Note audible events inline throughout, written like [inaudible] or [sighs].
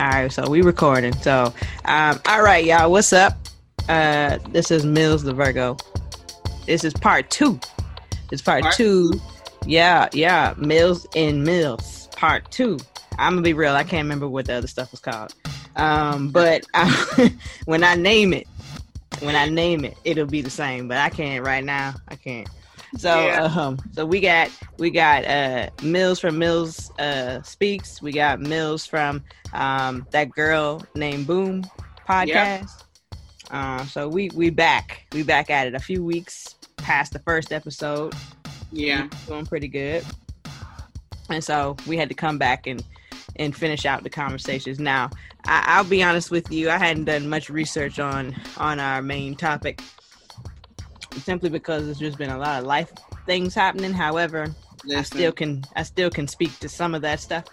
All right, so we recording. So, um, all right, y'all, what's up? Uh, this is Mills the Virgo. This is part two. It's part, Part two. Yeah, yeah, Mills and Mills, part two. I'm gonna be real. I can't remember what the other stuff was called. Um, but I, [laughs] when I name it, when I name it, it'll be the same. But I can't right now. I can't. So, Yeah. um, so we got we got uh Mills from Mills uh speaks. We got Mills from um that girl named Boom podcast. Uh, so we we back. We back at it. A few weeks past the first episode. Yeah. doing pretty good. And so we had to come back and and finish out the conversations. Now, I, I'll be honest with you, I hadn't done much research on on our main topic, simply because there's just been a lot of life things happening. However, I still can I still can speak to some of that stuff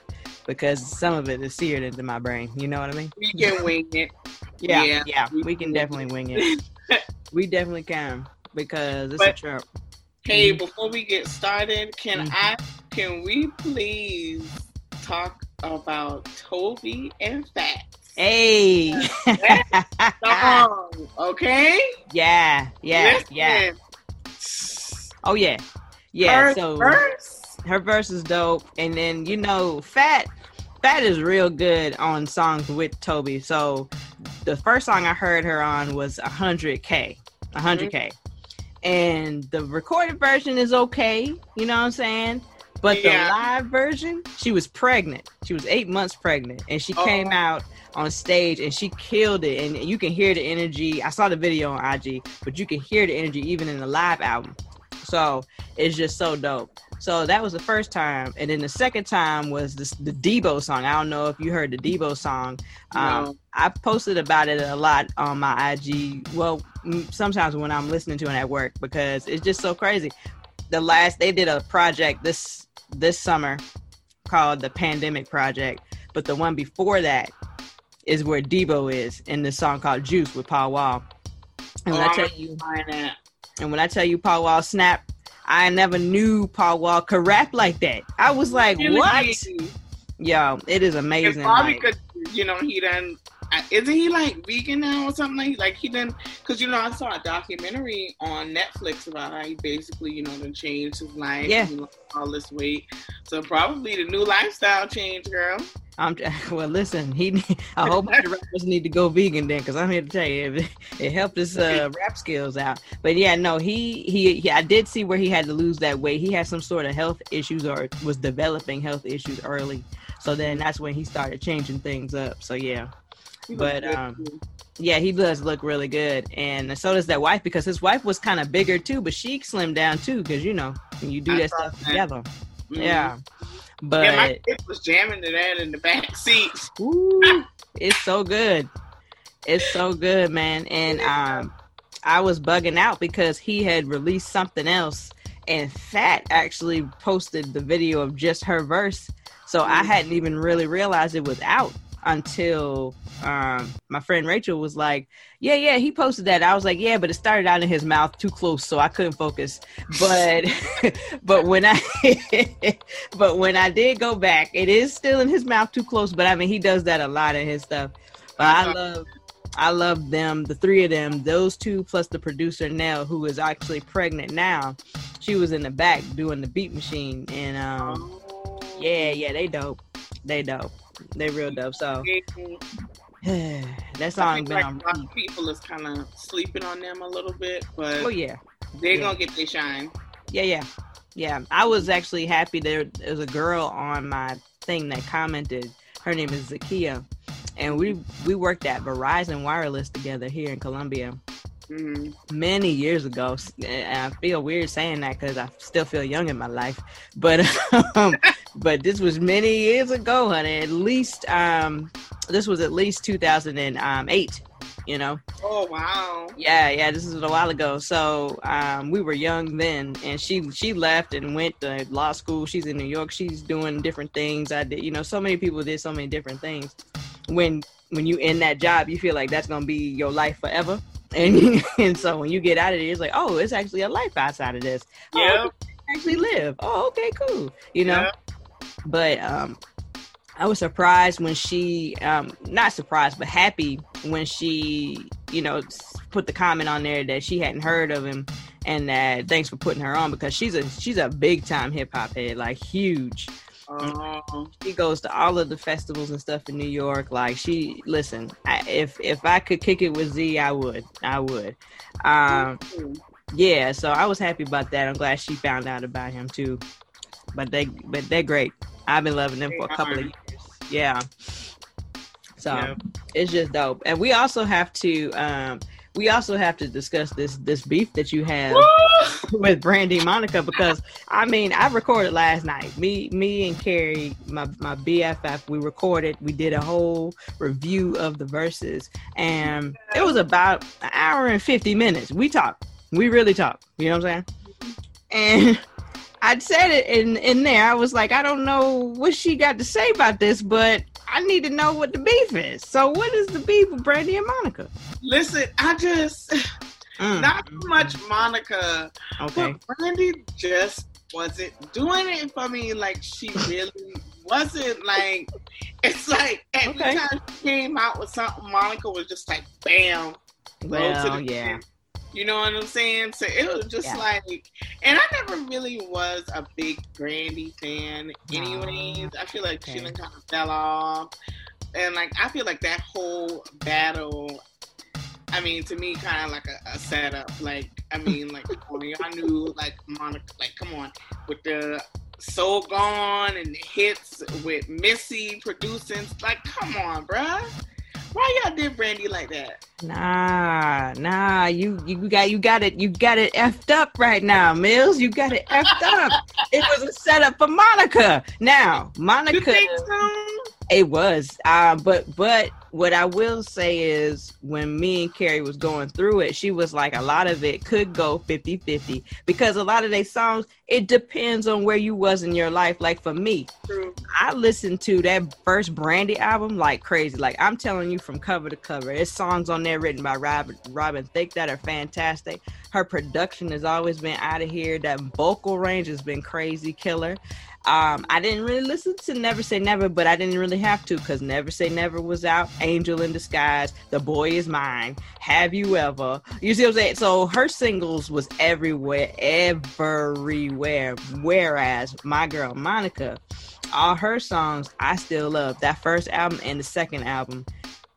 because some of it is seared into my brain. You know what I mean? we can wing it. [laughs] Yeah, yeah, Yeah. we can definitely wing it. [laughs] we definitely can because it's a trip. Hey, before we get started, can Mhm. I can we please talk about Tobe and Fat? Hey. Song, [laughs] okay? yeah, yeah, yeah. Oh yeah, yeah. her so verse, her verse is dope, and then you know, Fat, Fat is real good on songs with Tobe. So the first song I heard her on was hundred k, hundred k, mm-hmm. and the recorded version is okay. You know what I'm saying? But Yeah. the live version, she was pregnant. She was eight months pregnant, and she Oh. came out on stage and she killed it. And you can hear the energy. I saw the video on IG, but you can hear the energy even in the live album. So it's just so dope. So that was the first time, and then the second time was this, the Debo song. I don't know if you heard the Debo song. Um, No. I posted about it a lot on my IG. Well, sometimes when I'm listening to it at work because it's just so crazy. The last they did a project this this summer called the Pandemic Project, but the one before that is where Debo is in this song called Juice with Paul Wall. And when Oh, I tell you, and when I tell you Paul Wall snap, I never knew Paul Wall could rap like that. I was like, Really? what? Yo, it is It's amazing. probably like- because you know he done. uh, Isn't he like vegan now or something like like he done? Because you know I saw a documentary on Netflix about how he basically you know done changed his life. Yeah. all this weight. So probably the new lifestyle change, girl. I'm [laughs] well. Listen, he. I hope the rappers need to go vegan then, because I'm here to tell you, it, it helped his uh, [laughs] rap skills out. But yeah, no, he, he he. I did see where he had to lose that weight. He had some sort of health issues or was developing health issues early. So then that's when he started changing things up. So yeah, But, um, yeah, he does look really good, and so does that wife because his wife was kind of bigger too, but she slimmed down too because you know when you do I that stuff that. together. Yeah, but yeah, my kid was jamming to that in the back seat. [laughs] Ooh, it's so good. It's so good, man. And um I was bugging out because he had released something else and Fat actually posted the video of just her verse. So I hadn't even really realized it was out until um my friend Rachel was like, "Yeah, yeah, he posted that." I was like, "Yeah, but it started out in his mouth too close, so I couldn't focus." But [laughs] but when I [laughs] but when I did go back, it is still in his mouth too close, but I mean, he does that a lot in his stuff. But I love I love them, the three of them, those two plus the producer Nell, who is actually pregnant now. She was in the back doing the beat machine, and um, Oh. yeah, yeah, they dope, they dope, they real dope. So [sighs] that song been like on repeat. people is kind of sleeping on them a little bit, but Oh yeah, they're yeah. gonna get their shine. yeah, yeah, yeah. I was actually happy there. There was a girl on my thing that commented. Her name is Zakia, and we we worked at Verizon Wireless together here in Columbia. Hmm many years ago. And I feel weird saying that because I still feel young in my life. But [laughs] um, but this was many years ago, honey. At least um, this was at least 2008. You know, Oh wow! yeah, yeah. This is a while ago. So um, we were young then, and she she left and went to law school. She's in New York. She's doing different things. I did, you know, so many people did so many different things. When when you in that job, you feel like that's gonna be your life forever. And [laughs] and so when you get out of it, it's like, oh, it's actually a life outside of this. Oh, Yeah, I actually live. Oh, okay, cool. You know. yeah. But um, I was surprised when she, um, not surprised, but happy when she, you know, put the comment on there that she hadn't heard of him, and that thanks for putting her on because she's a she's a big time hip hop head, like huge. Uh, she goes to all of the festivals and stuff in New York. Like she, listen, I, if if I could kick it with Z, I would, I would. Um, yeah, so I was happy about that. I'm glad she found out about him too. But they, but they're great. I've been loving them for a couple of years. Yeah. So yeah. it's just dope. And we also have to um we also have to discuss this this beef that you have [laughs] with Brandy Monica because I mean I recorded last night. Me me and Carrie, my my BFF, we recorded. We did a whole review of the verses, and it was about an hour and fifty minutes. We talked. We really talked. You know what I'm saying? And [laughs] I said it in in there. I was like, I don't know what she got to say about this, but I need to know what the beef is. So, what is the beef with Brandy and Monica? Listen, I just mm. not so much Monica, okay. but Brandy just wasn't doing it for me like she [laughs] really wasn't. Like it's like every okay. time she came out with something, Monica was just like, bam. Well, yeah. You know what I'm saying? So it was just yeah. like, and I never really was a big Brandy fan, anyways. I feel like okay. she kind of fell off, and like I feel like that whole battle. I mean, to me, kind of like a, a, setup. Like, I mean, like [laughs] I knew like Monica, like come on, with the So Gone and the hits with Missy producing. Like, come on, bruh. Why y'all did Brandy like that? Nah, nah. You you got you got it you got it effed up right now, Mills. You got it effed up. it was a setup for Monica. Now, Monica. It was. Uh, but but what I will say is when me and Carrie was going through it, she was like a lot of it could go 50-50 because a lot of their songs, it depends on where you was in your life. Like for me, True. I listened to that first Brandy album like crazy. Like I'm telling you from cover to cover. There's songs on there written by Robin Robin Thicke that are fantastic. Her production has always been out of here. That vocal range has been crazy killer. Um, I didn't really listen to Never Say Never, but I didn't really have to because Never Say Never was out. Angel in Disguise, The Boy Is Mine, Have You Ever? You see what I'm saying? So her singles was everywhere, everywhere. Whereas my girl Monica, all her songs I still love. That first album and the second album,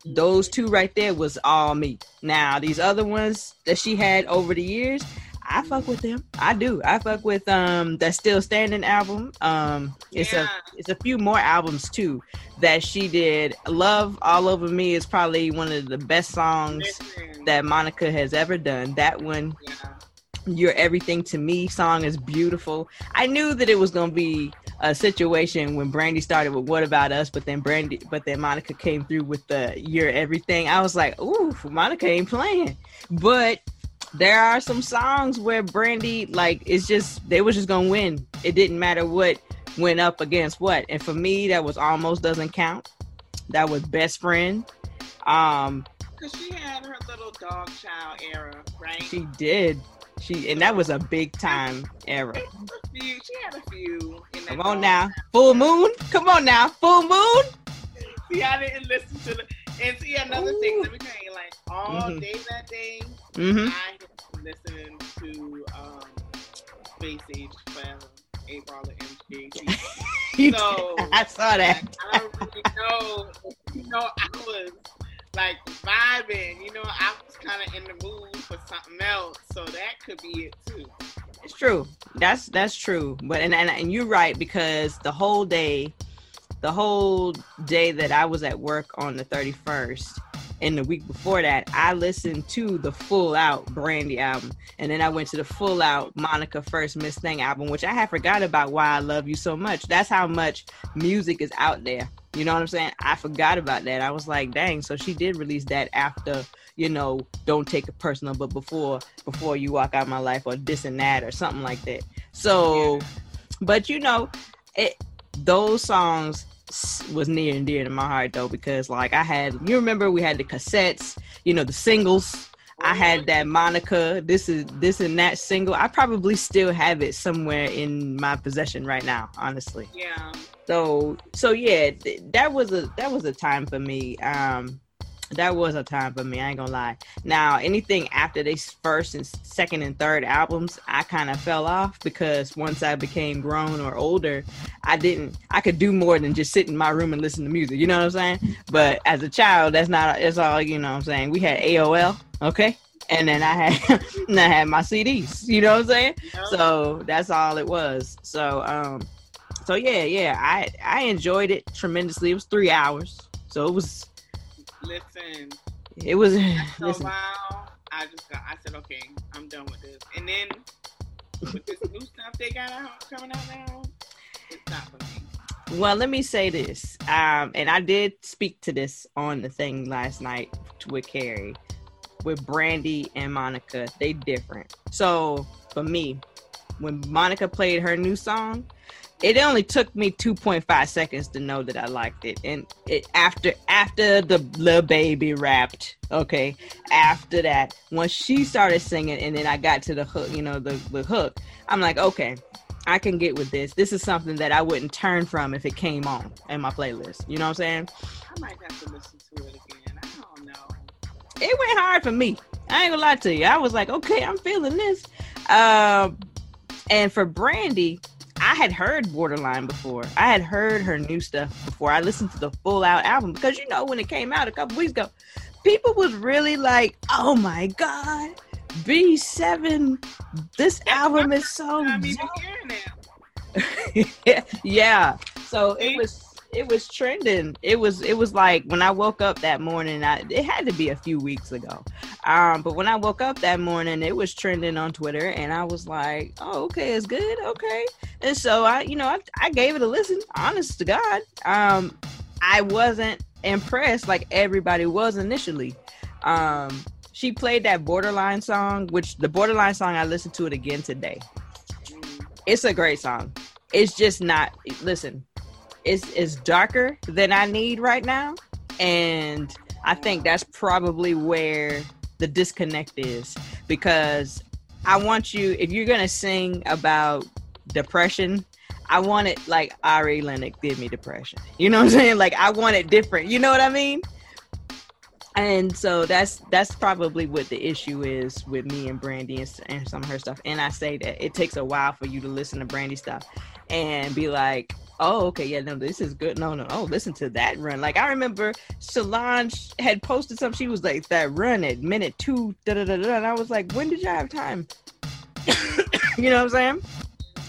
those two right there was all me. Now these other ones that she had over the years, I fuck with them. I do. I fuck with um that Still Standing album. Um it's yeah. a it's a few more albums too that she did. Love All Over Me is probably one of the best songs Listen. that Monica has ever done. That one yeah. Your Everything to Me song is beautiful. I knew that it was gonna be a situation when Brandy started with What About Us, but then Brandy but then Monica came through with the Your Everything. I was like, ooh, Monica ain't playing. But there are some songs where Brandy, like, it's just they was just gonna win. It didn't matter what went up against what. And for me, that was almost doesn't count. That was best friend. Um, because she had her little dog child era, right? She did. She and that was a big time era. She had a few. Come on now, full moon. Come on now, full moon. See, I didn't listen to the. And see another Ooh. thing. Let me tell like all mm-hmm. day that day, mm-hmm. I listened to um, Space Age Forever, A Baller MGK. so I saw that. Like, I don't really know. You know, I was like vibing. You know, I was kind of in the mood for something else. So that could be it too. It's true. That's that's true. But and, and and you're right because the whole day, the whole day that I was at work on the 31st and the week before that, I listened to the full out Brandy album. And then I went to the full out Monica First Miss Thang album, which I had forgot about why I love you so much. That's how much music is out there. You know what I'm saying? I forgot about that. I was like, dang, so she did release that after, you know, don't take it personal, but before before you walk out my life or this and that or something like that. So but you know, it those songs was near and dear to my heart though because like I had you remember we had the cassettes, you know, the singles. I had that Monica, this is this and that single. I probably still have it somewhere in my possession right now, honestly. Yeah. So so yeah, th- that was a that was a time for me. Um that was a time for me. I ain't gonna lie. Now, anything after they first and second and third albums, I kind of fell off because once I became grown or older, I didn't. I could do more than just sit in my room and listen to music. You know what I'm saying? But as a child, that's not. That's all. You know what I'm saying? We had AOL. Okay. And then I had, [laughs] and I had my CDs. You know what I'm saying? So that's all it was. So, um, so yeah, yeah, I I enjoyed it tremendously. It was three hours, so it was Listen. It was. So [laughs] listen. wow. I just got. I said, okay, I'm done with this. And then with this new stuff they got out coming out now, it's not for me. Well, let me say this, um, and I did speak to this on the thing last night with Carrie, with Brandy and Monica. They different. So for me, when Monica played her new song, it only took me 2.5 seconds to know that I liked it. And it after after the little baby rapped, okay, after that, once she started singing and then I got to the hook, you know, the, the hook, I'm like, okay, I can get with this. This is something that I wouldn't turn from if it came on in my playlist. You know what I'm saying? I might have to listen to it again. I don't know. It went hard for me. I ain't gonna lie to you. I was like, okay, I'm feeling this. Um, and for Brandy, I had heard Borderline before. I had heard her new stuff before. I listened to the full out album because you know when it came out a couple weeks ago, people was really like, "Oh my god, B7, this album is so." yeah, [laughs] yeah. So it was it was trending. It was it was like when I woke up that morning. I, it had to be a few weeks ago. Um, but when I woke up that morning, it was trending on Twitter, and I was like, "Oh, okay, it's good, okay." And so I, you know, I, I gave it a listen. Honest to God, um, I wasn't impressed like everybody was initially. Um, she played that Borderline song, which the Borderline song I listened to it again today. It's a great song. It's just not. Listen, it's it's darker than I need right now, and I think that's probably where the disconnect is because I want you if you're gonna sing about depression, I want it like Ari Lennox did me depression. You know what I'm saying? Like I want it different. You know what I mean? And so that's that's probably what the issue is with me and Brandy and, and some of her stuff. And I say that it takes a while for you to listen to Brandy stuff and be like, oh, okay, yeah, no, this is good. No, no, oh, listen to that run. Like I remember Solange had posted something. She was like that run at minute two, da da da da. And I was like, when did y'all have time? [coughs] you know what I'm saying?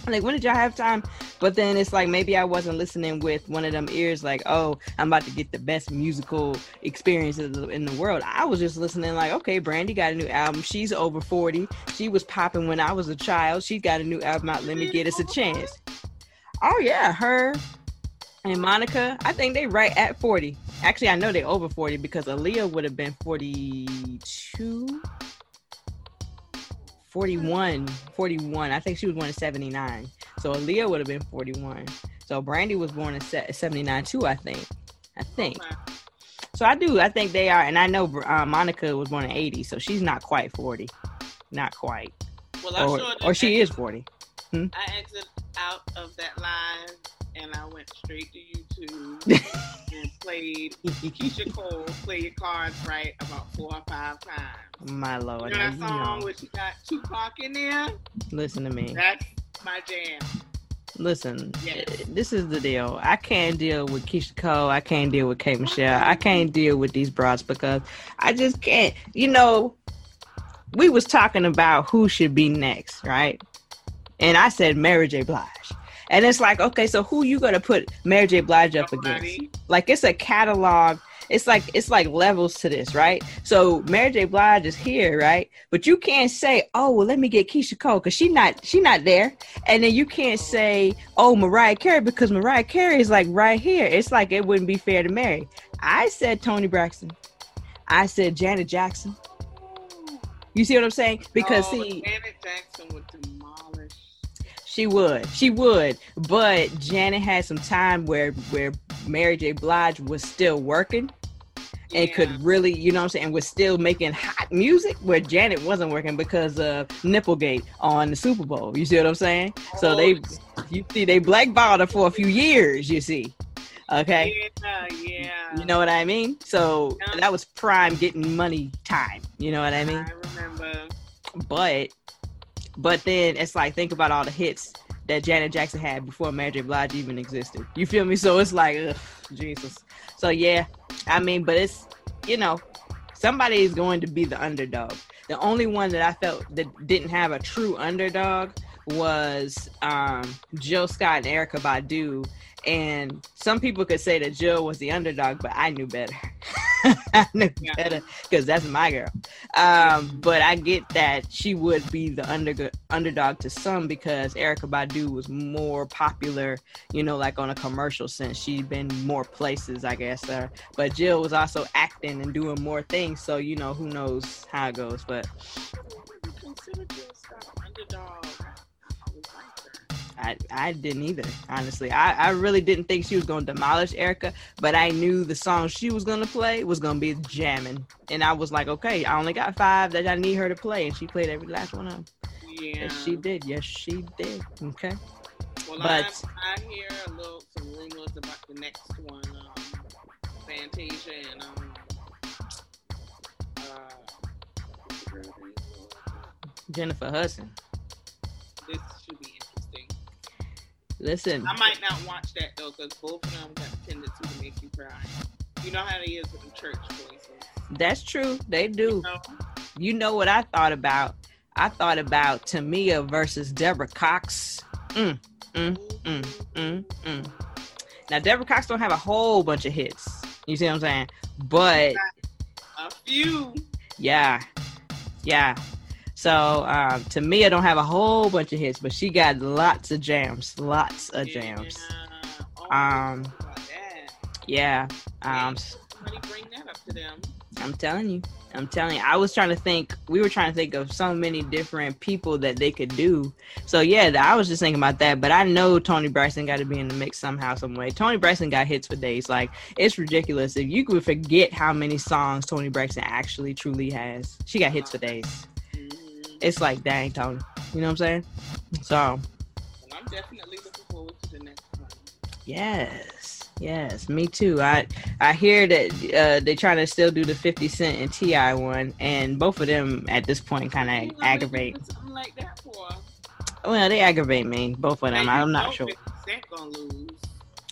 Like when did y'all have time? But then it's like maybe I wasn't listening with one of them ears, like, oh, I'm about to get the best musical experiences in the world. I was just listening, like, okay, Brandy got a new album. She's over 40. She was popping when I was a child. She got a new album out. Let me get us a chance. Oh yeah, her and Monica. I think they right at 40. Actually, I know they over 40 because Aaliyah would have been 42. 41, 41. I think she was born in 79. So Aaliyah would have been 41. So Brandy was born in 79 too, I think. I think. Okay. So I do. I think they are. And I know uh, Monica was born in 80. So she's not quite 40. Not quite. Well, or, or she is 40. Hmm? I exited out of that line and I went straight to YouTube [laughs] and played Keyshia Cole "Play Your Cards Right" about four or five times. My lord, you know that song know. where she got Tupac in there. Listen to me. That's my jam. Listen, yes. Eh, this is the deal. I can't deal with Keyshia Cole. I can't deal with K Michelle. I can't deal with these broads because I just can't. You know, we was talking about who should be next, right? And I said Mary J. Blige. And it's like, okay, so who you gonna put Mary J. Blige up against? Like it's a catalog. It's like it's like levels to this, right? So Mary J. Blige is here, right? But you can't say, oh, well, let me get Keyshia Cole because she not she not there. And then you can't say, oh, Mariah Carey because Mariah Carey is like right here. It's like it wouldn't be fair to Mary. I said Toni Braxton. I said Janet Jackson. You see what I'm saying? Because oh, see, Janet Jackson would she would. She would. But Janet had some time where where Mary J. Blige was still working. and yeah. could really, you know what I'm saying, was still making hot music where Janet wasn't working because of Nipplegate on the Super Bowl. You see what I'm saying? Oh, so they, oh. you see, they blackballed her for a few years, you see. Okay. Yeah, yeah. You know what I mean? So yeah. that was prime getting money time. You know what I mean? I remember. But, but then it's like, think about all the hits that Janet Jackson had before Mary. Blige even existed. You feel me? So it's like, ugh, Jesus. So yeah, I mean, but it's you know, somebody is going to be the underdog. The only one that I felt that didn't have a true underdog was um, Jill Scott and Erykah Badu and some people could say that Jill was the underdog, but I knew better. [laughs] Knew [laughs] yeah. because that's my girl. Um, but I get that she would be the under, underdog to some because Erykah Badu was more popular, you know, like on a commercial sense. She'd been more places, I guess. Uh, but Jill was also acting and doing more things. So, you know, who knows how it goes. But. I, I didn't either, honestly. I, I really didn't think she was going to demolish Erykah, but I knew the song she was going to play was going to be jamming. And I was like, okay, I only got five that I need her to play. And she played every last one of them. Yeah. Yes, she did. Yes, she did. Okay. Well, but, I, I hear a little, some rumors about the next one, um, Fantasia and, um, uh, Jennifer Hudson. Listen. I might not watch that though, because both of them got tendency to make you cry. You know how it is with the church voices. That's true. They do. You know? you know what I thought about? I thought about Tamia versus Deborah Cox. Mm, mm, mm, mm, mm. Now Deborah Cox don't have a whole bunch of hits. You see what I'm saying? But a few. Yeah. Yeah. So um, to me, I don't have a whole bunch of hits, but she got lots of jams, lots of jams. Yeah. Oh, um, yeah. Um, bring that up to them. I'm telling you. I'm telling you. I was trying to think. We were trying to think of so many different people that they could do. So yeah, I was just thinking about that. But I know Toni Braxton got to be in the mix somehow, some way. Toni Braxton got hits for days. Like it's ridiculous if you could forget how many songs Toni Braxton actually truly has. She got hits for days it's like dang Toni. You know what I'm saying? So I'm definitely looking forward to the next one. Yes. Yes, me too. I I hear that uh, they're trying to still do the Fifty Cent and T.I. one, and both of them at this point kind of aggravate. Something like that for. Well, they aggravate me, both of them. I'm not sure. 50 Cent gonna lose.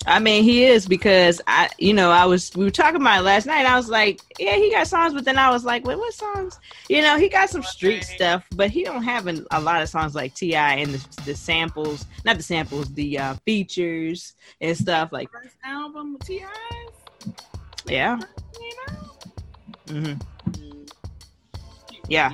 I mean, he is because I, you know, I was we were talking about it last night. I was like, yeah, he got songs, but then I was like, wait, what songs? You know, he got some street stuff, but he don't have a, a lot of songs like T.I. and the, the samples, not the samples, the uh, features and stuff like. First album T.I. Yeah. Mm-hmm. Mm. [laughs] Yeah.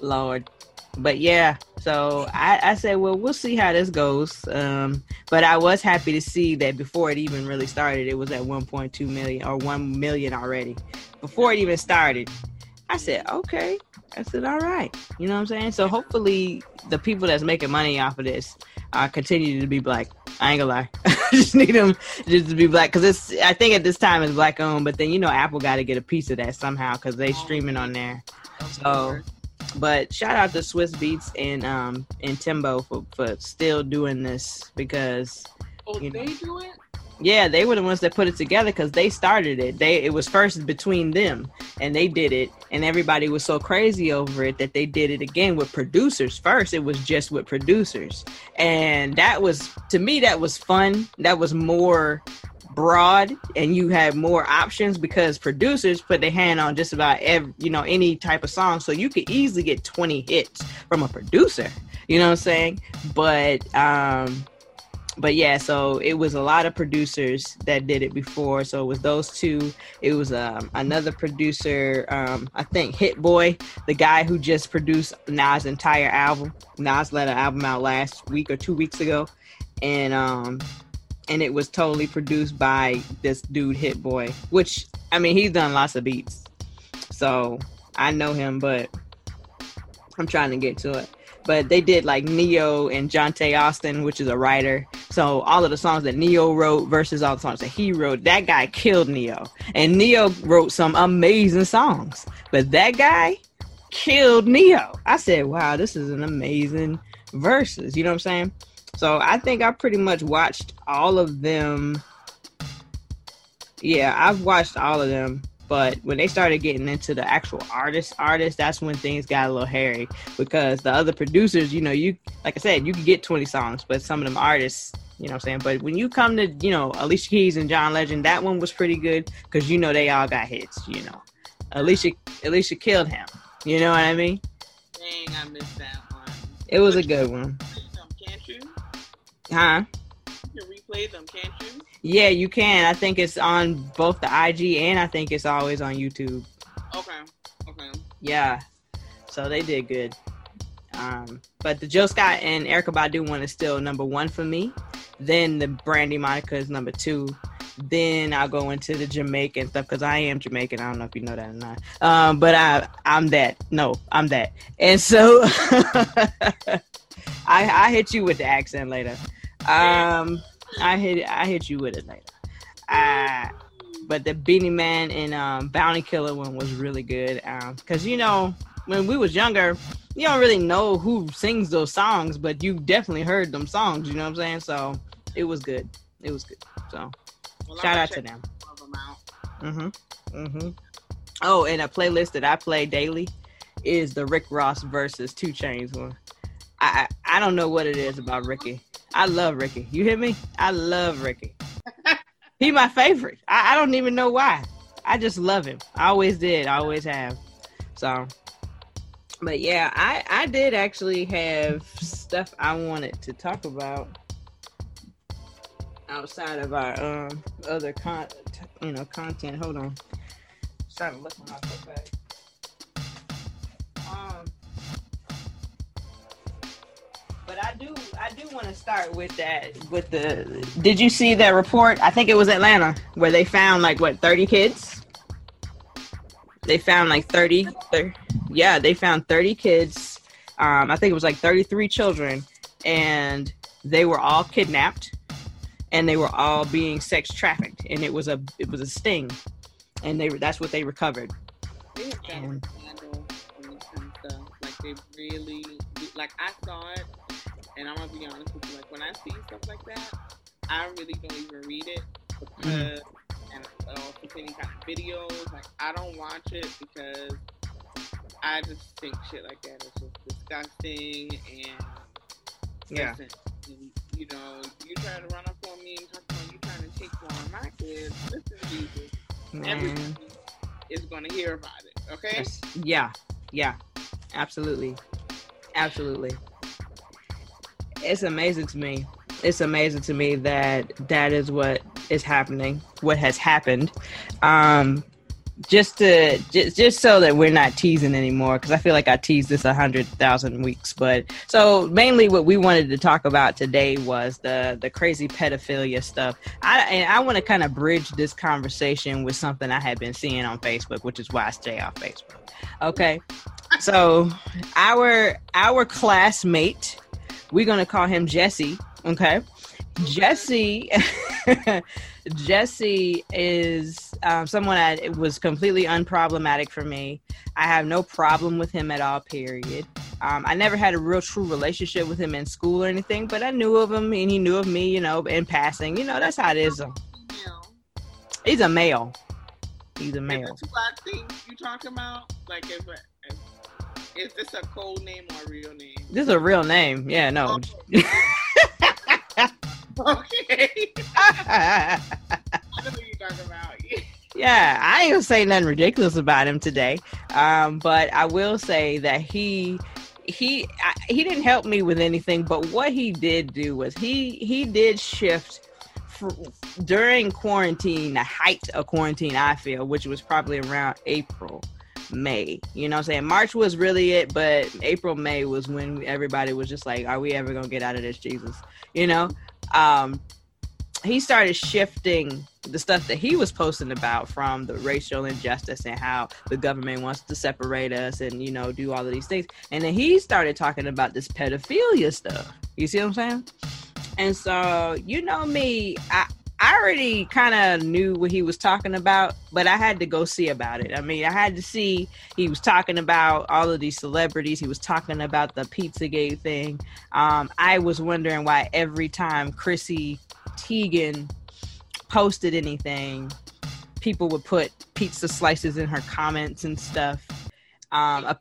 Lord but yeah, so I, I said, well, we'll see how this goes. Um, but I was happy to see that before it even really started, it was at 1.2 million or 1 million already. Before it even started, I said, okay. I said, all right. You know what I'm saying? So hopefully the people that's making money off of this uh, continue to be black. I ain't gonna lie. [laughs] I just need them just to be black because it's. I think at this time it's black owned, but then you know Apple got to get a piece of that somehow because they streaming on there. So but shout out to Swizz Beatz and um and Timbo for, for still doing this because oh, you know, they do it. Yeah, they were the ones that put it together because they started it. They it was first between them, and they did it, and everybody was so crazy over it that they did it again with producers. First, it was just with producers, and that was to me that was fun. That was more broad and you have more options because producers put their hand on just about every you know any type of song. So you could easily get 20 hits from a producer you know what i'm saying? But um but yeah so it was a lot of producers that did it before. So it was those two. It was um, another producer um, i think hit boy the guy who just produced nas entire album nas let an album out last week or two weeks ago. And um and it was totally produced by this dude Hit Boy, which I mean he's done lots of beats, so I know him, but I'm trying to get to it. But they did like Ne-Yo and Johntá Austin, which is a writer. So all of the songs that Ne-Yo wrote versus all the songs that he wrote, that guy killed Ne-Yo. And Ne-Yo wrote some amazing songs. But that guy killed Ne-Yo. I said, wow, this is an amazing verses. You know what I'm saying? So I think I pretty much watched all of them. Yeah, I've watched all of them but when they started getting into the actual artist artists that's when things got a little hairy because the other producers you know you like i said you could get 20 songs but some of them artists you know what i'm saying? But when you come to you know alicia keys and john legend that one was pretty good because you know they all got hits you know. Alicia alicia killed him you know what i mean? Dang i missed that one. It was a good one huh you can replay them can't you yeah, you can. I think it's on both the IG and I think it's always on YouTube. Okay. Okay. Yeah. So they did good. Um, but the Jill Scott and Erykah Badu one is still number one for me. Then the Brandy Monica is number two. Then I'll go into the Jamaican stuff because I am Jamaican. I don't know if you know that or not. Um, but I I'm that. No, I'm that. And so [laughs] I I hit you with the accent later. Um I hit I hit you with it later. Uh, but the Beenie Man and um, Bounty Killer one was really good. Um, cause you know when we was younger, you don't really know who sings those songs, but you definitely heard them songs. You know what I'm saying? So it was good. It was good. So well, shout out to them. Mm-hmm. Mm-hmm. Oh, and a playlist that I play daily is the Rick Ross versus 2 Chainz one. I I don't know what it is about Ricky. I love Ricky. You hear me? I love Ricky. he my favorite. I, I don't even know why. I just love him. I always did. I always have. So, but yeah, I I did actually have stuff I wanted to talk about outside of our um other con you know content. Hold on. Trying to look my back. Um but I do I do want to start with that with the did you see that report? I think it was Atlanta where they found like what 30 kids? They found like 30, 30 yeah, they found 30 kids. Um, I think it was like 33 children and they were all kidnapped and they were all being sex trafficked and it was a it was a sting and they that's what they recovered. They and, like they really like I saw it and I'm gonna be honest with you, like when I see stuff like that, I really don't even read it because mm-hmm. and uh, any kind of videos. Like I don't watch it because I just think shit like that is just disgusting and yeah. Listen, you know, you try to run up on me and talk about you trying to take one of my kids. Listen, Jesus, mm. everybody is going to hear about it. Okay? Yes. Yeah, yeah, absolutely, absolutely it's amazing to me. It's amazing to me that that is what is happening, what has happened. Um, just to just, just so that we're not teasing anymore because i feel like i teased this a hundred thousand weeks but so mainly what we wanted to talk about today was the the crazy pedophilia stuff i and i want to kind of bridge this conversation with something i had been seeing on facebook which is why i stay off facebook okay so our our classmate we're gonna call him Jesse. Okay, Jesse. [laughs] Jesse is um, someone that was completely unproblematic for me. I have no problem with him at all. Period. Um, I never had a real true relationship with him in school or anything, but I knew of him and he knew of me. You know, in passing. You know, that's how it is. He's a male. He's a male. Two black things you talking about, like if is this a code name or a real name? This is a real name. Yeah, no. Okay. I know what you're talking about. yeah, I ain't gonna say nothing ridiculous about him today. Um, but I will say that he he I, he didn't help me with anything. But what he did do was he he did shift during quarantine, the height of quarantine. I feel, which was probably around April. May. You know I'm saying? March was really it, but April, May was when everybody was just like, are we ever going to get out of this, Jesus? You know? Um, he started shifting the stuff that he was posting about from the racial injustice and how the government wants to separate us and you know do all of these things and then he started talking about this pedophilia stuff you see what i'm saying And so, you know me, I, I already kind of knew what he was talking about, but I had to go see about it. I mean, I had to see he was talking about all of these celebrities. He was talking about the Pizzagate thing. Um, I was wondering why every time Chrissy Teigen posted anything, people would put pizza slices in her comments and stuff. Um,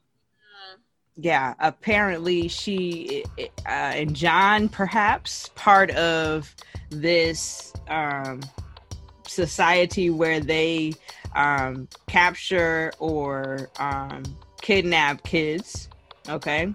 yeah, apparently she uh, and John, perhaps part of this um, society where they um, capture or um, kidnap kids. Okay.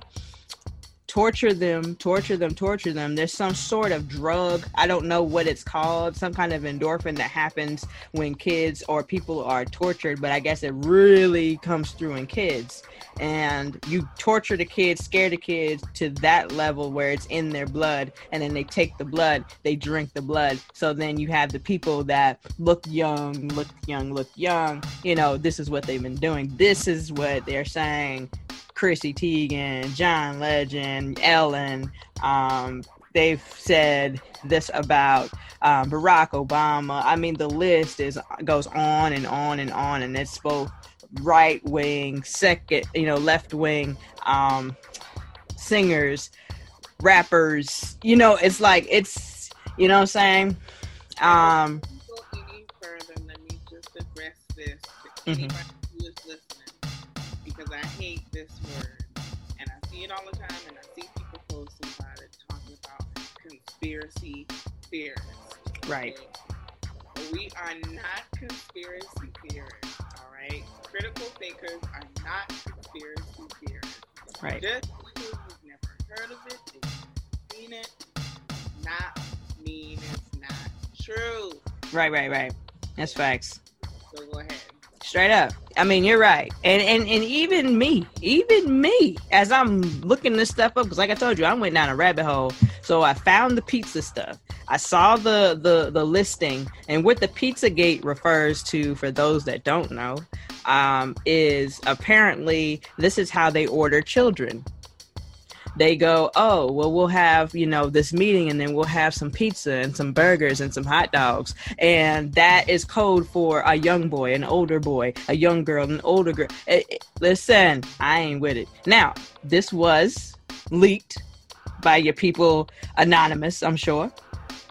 Torture them, torture them, torture them. There's some sort of drug. I don't know what it's called, some kind of endorphin that happens when kids or people are tortured, but I guess it really comes through in kids and you torture the kids, scare the kids to that level where it's in their blood, and then they take the blood, they drink the blood. So then you have the people that look young, look young, look young. You know, this is what they've been doing. This is what they're saying. Chrissy Teigen, John Legend, Ellen, um, they've said this about um, Barack Obama. I mean, the list is goes on and on and on, and it's both right wing, second, you know, left wing um, singers, rappers. You know, it's like it's you know what I'm saying. Um, Mm-hmm. who is listening, because I hate this word, and I see it all the time, and I see people posting about it, talking about conspiracy theorists. Right. We are not conspiracy theorists, all right? critical thinkers are not conspiracy theorists. Right. Just because you've never heard of it, you've seen it, not mean it's not true. Right, right, right. That's facts. So go ahead. Straight up. I mean, you're right. And and and even me, even me, as I'm looking this stuff up, because like I told you, I went down a rabbit hole. So I found the pizza stuff. I saw the the the listing, and what the Pizzagate refers to, for those that don't know, um, is apparently this is how they order children. They go, oh, well, we'll have, you know, this meeting and then we'll have some pizza and some burgers and some hot dogs. And that is code for a young boy, an older boy, a young girl, an older girl. It, it, listen, I ain't with it. Now, this was leaked by your people, anonymous, I'm sure.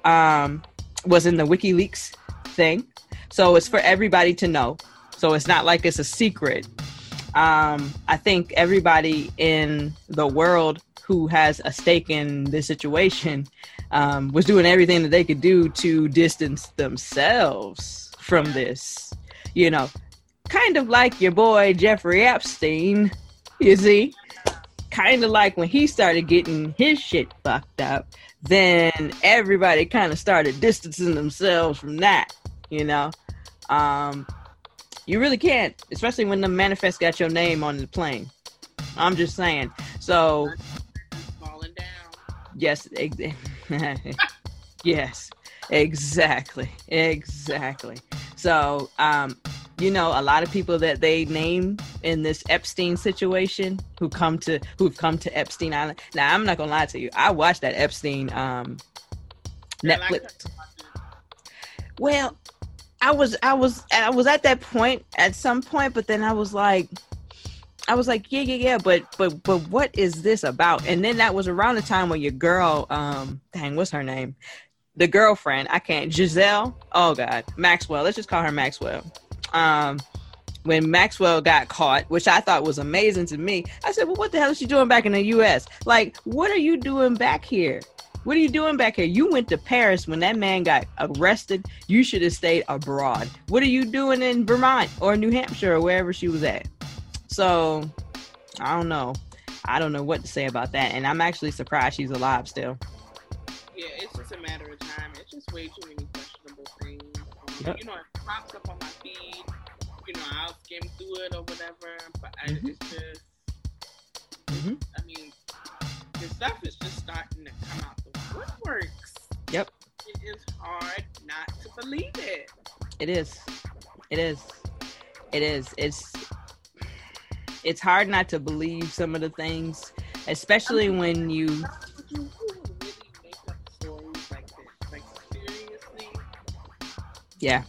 Um, was in the WikiLeaks thing. So it's for everybody to know. So it's not like it's a secret. Um, I think everybody in the world who has a stake in this situation um, was doing everything that they could do to distance themselves from this. You know, kind of like your boy Jeffrey Epstein, you see? Kind of like when he started getting his shit fucked up, then everybody kind of started distancing themselves from that, you know? Um, you really can't, especially when the manifest got your name on the plane. I'm just saying. So, yes, ex- [laughs] yes, exactly, exactly. So, um, you know, a lot of people that they name in this Epstein situation who come to who've come to Epstein Island. Now, I'm not gonna lie to you. I watched that Epstein um, Netflix. Well, I was I was I was at that point at some point, but then I was like I was like, yeah, yeah, yeah, but but but what is this about? And then that was around the time when your girl, um, dang, what's her name? The girlfriend, I can't, Giselle. Oh God, Maxwell. Let's just call her Maxwell. Um, when Maxwell got caught, which I thought was amazing to me, I said, well, what the hell is she doing back in the U.S.? Like, what are you doing back here? What are you doing back here? You went to Paris when that man got arrested. You should have stayed abroad. What are you doing in Vermont or New Hampshire or wherever she was at? So, I don't know. I don't know what to say about that. And I'm actually surprised she's alive still. Yeah, it's just a matter of time. It's just way too many questionable things. Um, yep. You know, it pops up on my feed. You know, I'll skim through it or whatever. But I, mm-hmm. it's just, mm-hmm. I mean, the stuff is just starting to come out the woodworks. Yep. It is hard not to believe it. It is. It is. It is. It's it's hard not to believe some of the things, especially when you. Yeah.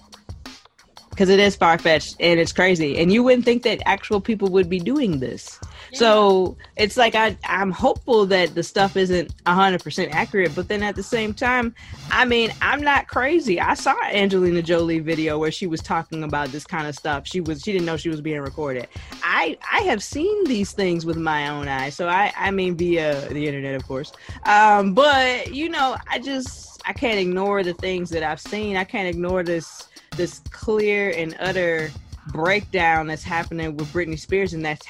Because it is far fetched and it's crazy. And you wouldn't think that actual people would be doing this. So it's like I, I'm hopeful that the stuff isn't 100% accurate, but then at the same time, I mean, I'm not crazy. I saw Angelina Jolie video where she was talking about this kind of stuff. She was she didn't know she was being recorded. I I have seen these things with my own eyes. So I I mean via the internet, of course. Um, but you know, I just I can't ignore the things that I've seen. I can't ignore this this clear and utter breakdown that's happening with Britney Spears, and that's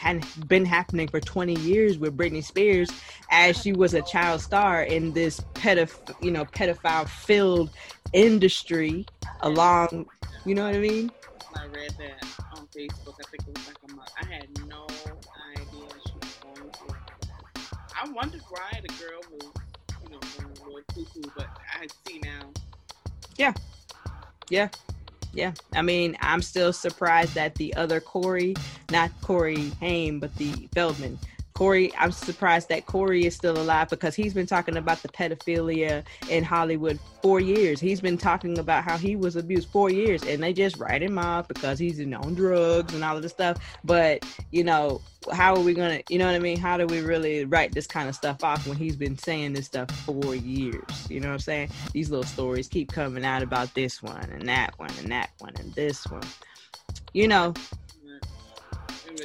been happening for 20 years with Britney Spears, as she was a child star in this pedoph- you know, pedophile filled industry. Along, you know what I mean? I read that on Facebook. I think it was like a month. I had no idea she was going through. I wondered why the girl was, you know, going a little cuckoo, but I see now. Yeah. Yeah. Yeah, I mean, I'm still surprised that the other Corey, not Corey Haim, but the Feldman, Corey, I'm surprised that Corey is still alive because he's been talking about the pedophilia in Hollywood four years. He's been talking about how he was abused four years, and they just write him off because he's on drugs and all of this stuff. But you know, how are we gonna, you know what I mean? How do we really write this kind of stuff off when he's been saying this stuff for years? You know what I'm saying? These little stories keep coming out about this one and that one and that one and this one. You know,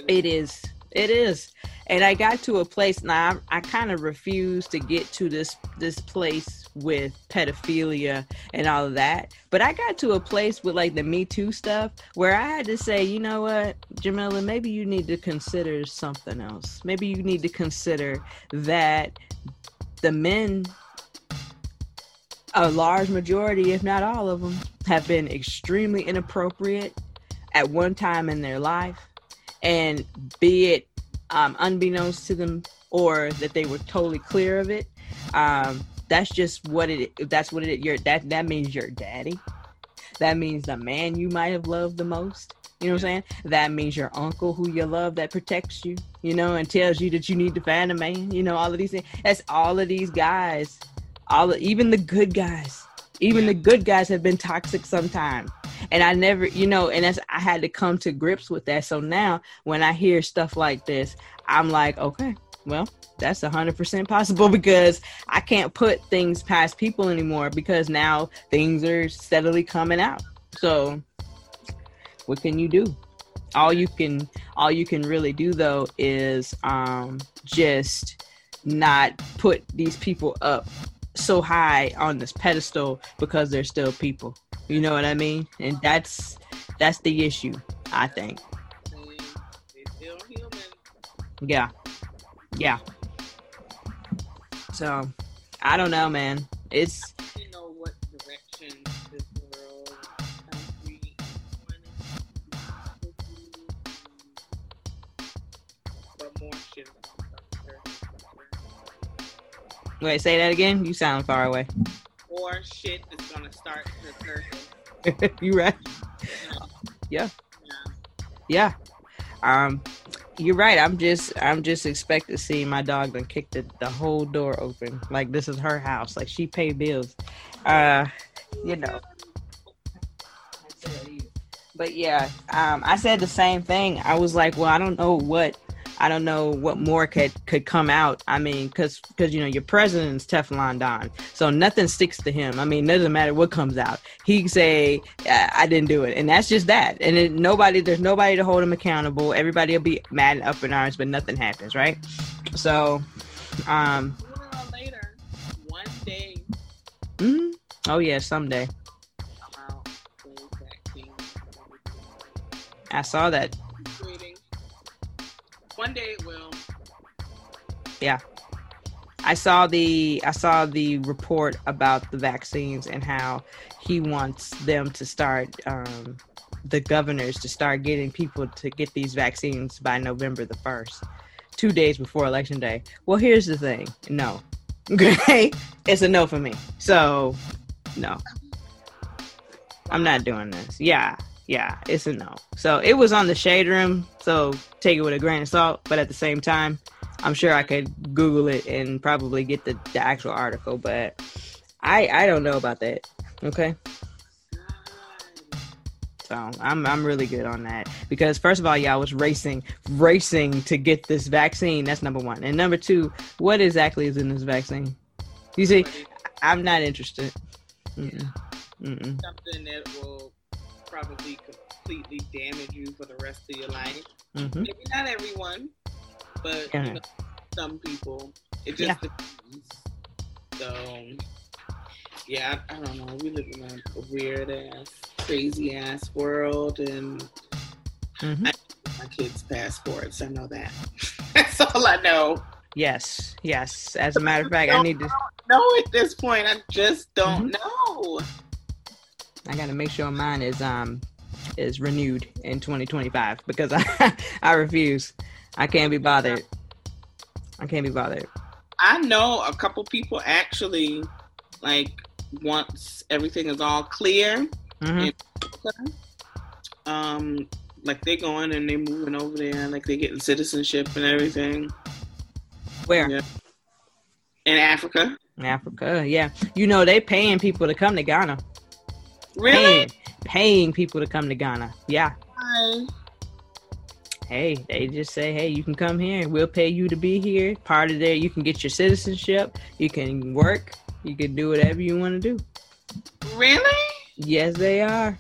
it is. It is and I got to a place now. I, I kind of refuse to get to this this place with pedophilia and all of that. But I got to a place with like the Me Too stuff where I had to say, you know what, Jamila, maybe you need to consider something else. Maybe you need to consider that the men, a large majority, if not all of them, have been extremely inappropriate at one time in their life. And be it um, unbeknownst to them or that they were totally clear of it. Um, that's just what it. That's what it. Your that that means your daddy. That means the man you might have loved the most. You know what I'm saying? That means your uncle who you love that protects you. You know, and tells you that you need to find a man. You know, all of these things. That's all of these guys. All of, even the good guys. Even the good guys have been toxic sometimes and I never, you know, and that's I had to come to grips with that. So now when I hear stuff like this, I'm like, okay, well, that's 100% possible [laughs] because I can't put things past people anymore because now things are steadily coming out. So what can you do? All you can all you can really do though is um just not put these people up so high on this pedestal because they're still people. You know what I mean? And that's that's the issue, I think. Yeah. Yeah. So, I don't know, man. It's Wait, say that again. You sound far away. More shit is gonna start to surface. [laughs] you right? Yeah. yeah. Um, you're right. I'm just I'm just expect to see my dog then kick the, the whole door open. Like this is her house. Like she pay bills. Uh, you know. But yeah, um, I said the same thing. I was like, well, I don't know what I don't know what more could could come out. I mean, because because you know your president's Teflon Don, so nothing sticks to him. I mean, it doesn't matter what comes out. He can say I didn't do it, and that's just that. And it, nobody, there's nobody to hold him accountable. Everybody will be mad and up in arms, but nothing happens, right? So, um, later, one day. Mm-hmm. Oh yeah, someday. I saw that one day it will. Yeah. I saw the I saw the report about the vaccines and how he wants them to start um, the governors to start getting people to get these vaccines by November the first, two days before election day. Well, here's the thing, no, [laughs] okay, it's a no for me. So, no, I'm not doing this. Yeah, yeah, it's a no. So it was on the shade room, so take it with a grain of salt. But at the same time, I'm sure I could Google it and probably get the, the actual article. But I I don't know about that. Okay. So I'm I'm really good on that because first of all, y'all was racing racing to get this vaccine. That's number one, and number two, what exactly is in this vaccine? You see, I'm not interested. Mm-mm. Mm-mm. Something that will probably completely damage you for the rest of your life. Mm-hmm. Maybe not everyone, but yeah. you know, some people. It just yeah. depends. So yeah, I, I, don't know. We live in a weird ass, crazy ass world, and mm-hmm. I my kids' passports. I know that. [laughs] That's all I know. Yes, yes. As a matter of fact, I need to know at this point. I just don't mm-hmm. know. I got to make sure mine is um is renewed in 2025 because [laughs] I I refuse. I can't be bothered. I can't be bothered. I know a couple people actually like once everything is all clear, mm-hmm. um, like they're going and they're moving over there, and like they're getting citizenship and everything. Where? Yeah. In Africa. In Africa, yeah. You know they paying people to come to Ghana. Really? Paying, paying people to come to Ghana. Yeah. Hi. Hey, they just say, hey, you can come here we'll pay you to be here. Part of there, you can get your citizenship, you can work, you can do whatever you want to do. Really? Yes, they are.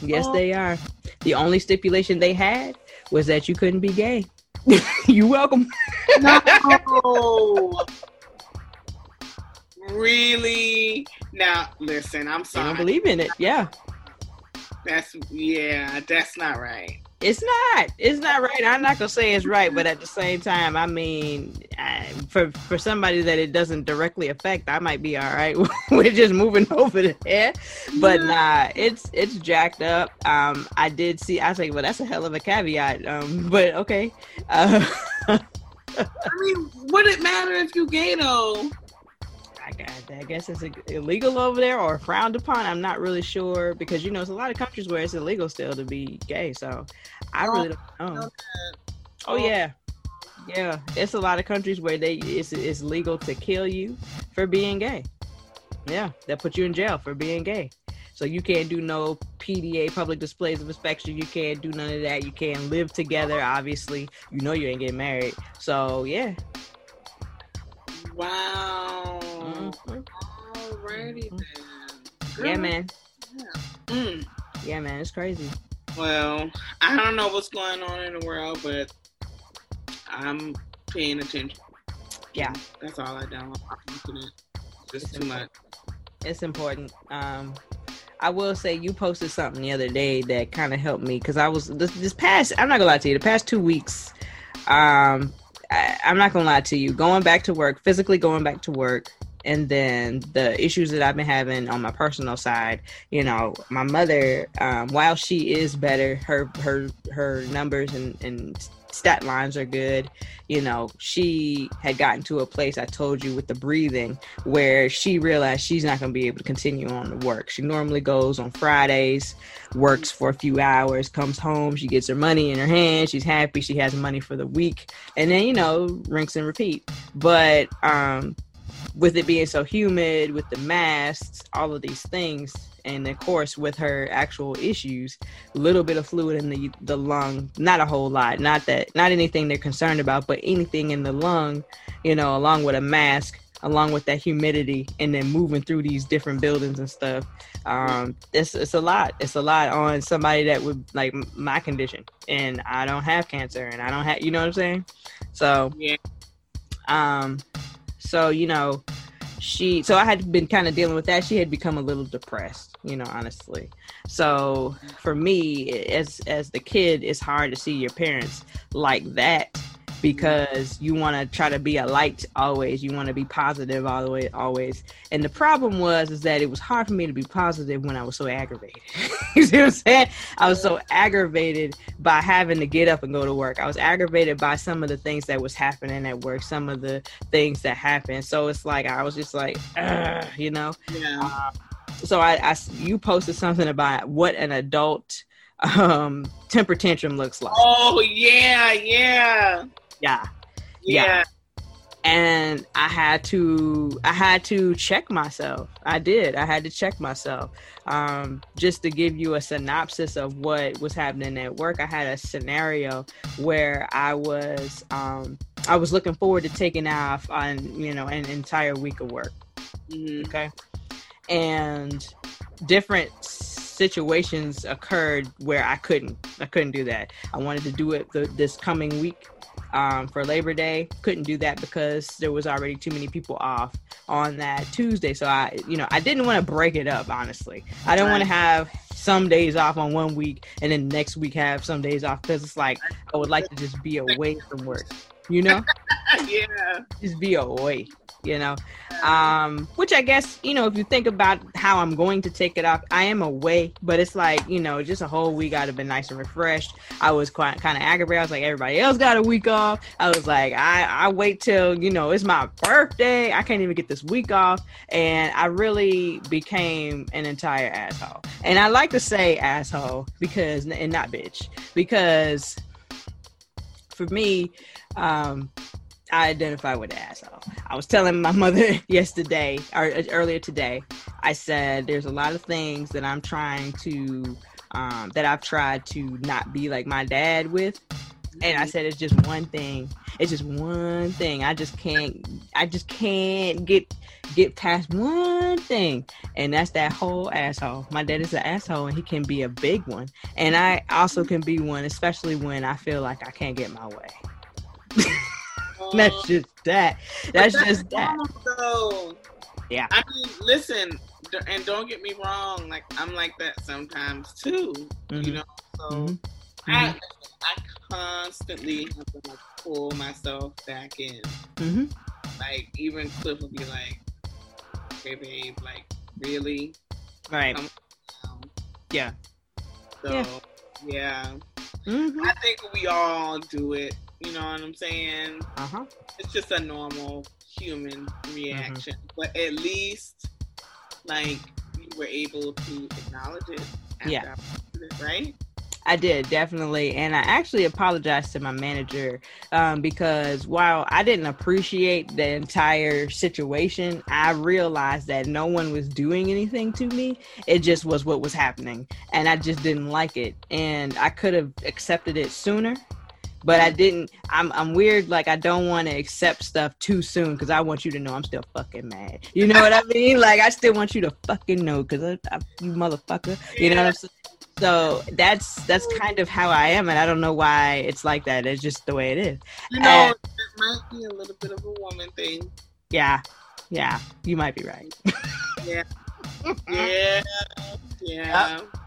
Yes, oh. they are. The only stipulation they had was that you couldn't be gay. [laughs] you welcome. no. [laughs] Now, listen, I'm sorry. I don't believe in it. Yeah. That's yeah, that's not right. It's not. It's not right. I'm not gonna say it's right, but at the same time, I mean, I, for for somebody that it doesn't directly affect, I might be all right. [laughs] We're just moving [laughs] over there, but nah, it's it's jacked up. Um, I did see. I was like, well, that's a hell of a caveat. Um, [laughs] but okay. Uh, I mean, would it matter if you gay though? I, I guess it's illegal over there or frowned upon. I'm not really sure because you know it's a lot of countries where it's illegal still to be gay. So I really don't know. Oh, oh yeah, yeah. It's a lot of countries where they it's it's legal to kill you for being gay. Yeah, they'll put you in jail for being gay. So you can't do no PDA public displays of affection. You can't do none of that. You can't live together. Obviously, you know you ain't getting married. So yeah. Wow. Mm-hmm. Alrighty mm-hmm. then. Yeah, man. Yeah. Mm. yeah, man. It's crazy. Well, I don't know what's going on in the world, but I'm paying attention. Yeah. That's all I know. It's too much. It's important. Um, I will say you posted something the other day that kind of helped me because I was this, this past. I'm not gonna lie to you. The past two weeks, um, I, I'm not gonna lie to you. Going back to work, physically going back to work, and then the issues that I've been having on my personal side, you know, my mother, um, while she is better, her her her numbers and, and stat lines are good. You know, she had gotten to a place I told you with the breathing where she realized she's not going to be able to continue on the work. She normally goes on Fridays, works for a few hours, comes home, she gets her money in her hand, she's happy, she has money for the week, and then, you know, rinse and repeat. But um with it being so humid, with the masks, all of these things, and of course with her actual issues, a little bit of fluid in the the lung, not a whole lot, not that, not anything they're concerned about, but anything in the lung, you know, along with a mask, along with that humidity, and then moving through these different buildings and stuff. Um, it's it's a lot. It's a lot on somebody that would like my condition, and I don't have cancer, and I don't have, you know what I'm saying? So yeah. Um, so, you know, she so I had been kind of dealing with that. She had become a little depressed, you know, honestly. So for me, as as the kid, it's hard to see your parents like that because you want to try to be a light always. You want to be positive all the way always. And the problem was is that it was hard for me to be positive when I was so aggravated. [laughs] you see what I'm saying? I was so aggravated by having to get up and go to work. I was aggravated by some of the things that was happening at work, some of the things that happened. So it's like I was just like, you know. Yeah. Uh, so I, I, you posted something about what an adult um temper tantrum looks like. Oh yeah, yeah. Yeah. Yeah. and I had to I had to check myself. I did. I had to check myself. Um, just to give you a synopsis of what was happening at work, I had a scenario where I was um, I was looking forward to taking off on you know an entire week of work. Mm-hmm. Okay, and different situations occurred where I couldn't I couldn't do that. I wanted to do it the, this coming week um, for Labor Day. Couldn't do that because there was already too many people off on that Tuesday. So I, you know, I didn't want to break it up. Honestly, I don't want to have some days off on one week and then next week have some days off because it's like I would like to just be away from work. You know? [laughs] yeah. Just be away you know? Um which i guess you know if you think about how i'm going to take it off i am away but it's like you know just a whole week i'd have been nice and refreshed. I was quite kind of aggravated. I was like everybody else got a week off. I was like i i wait till you know it's my birthday. I can't even get this week off. And i really became an entire asshole. And i like to say asshole because and not bitch because for me um I identify with the asshole. I was telling my mother [laughs] yesterday or uh, earlier today. I said there's a lot of things that I'm trying to um, that I've tried to not be like my dad with, and I said it's just one thing. It's just one thing. I just can't. I just can't get get past one thing, and that's that whole asshole. My dad is an asshole, and he can be a big one, and I also can be one, especially when I feel like I can't get my way. [laughs] [laughs] that's just that. That's, that's just that. Though. Yeah. I mean, listen, and don't get me wrong. Like I'm like that sometimes too. Mm-hmm. You know, so mm-hmm. I mm-hmm. I constantly have to like pull myself back in. Mm-hmm. Like even Cliff will be like, "Hey, babe, like really?" Right. Yeah. So yeah. yeah. Mm-hmm. I think we all do it you know what I'm saying? Uh huh. It's just a normal human reaction, mm-hmm. but at least like you were able to acknowledge it. yeah. It, right. I did definitely, and I actually apologized to my manager um, because while I didn't appreciate the entire situation, I realized that no one was doing anything to me. It just was what was happening, and I just didn't like it, and I could have accepted it sooner but I didn't. I'm I'm weird. Like I don't want to accept stuff too soon because I want you to know I'm still fucking mad. You know what I mean? Like I still want you to fucking know because I, I, you motherfucker. You know what I'm saying? So that's that's kind of how I am, and I don't know why it's like that. It's just the way it is. You know, and, it might be a little bit of a woman thing. Yeah, yeah, you might be right. [laughs] [laughs] yeah, yeah, yeah. Yep.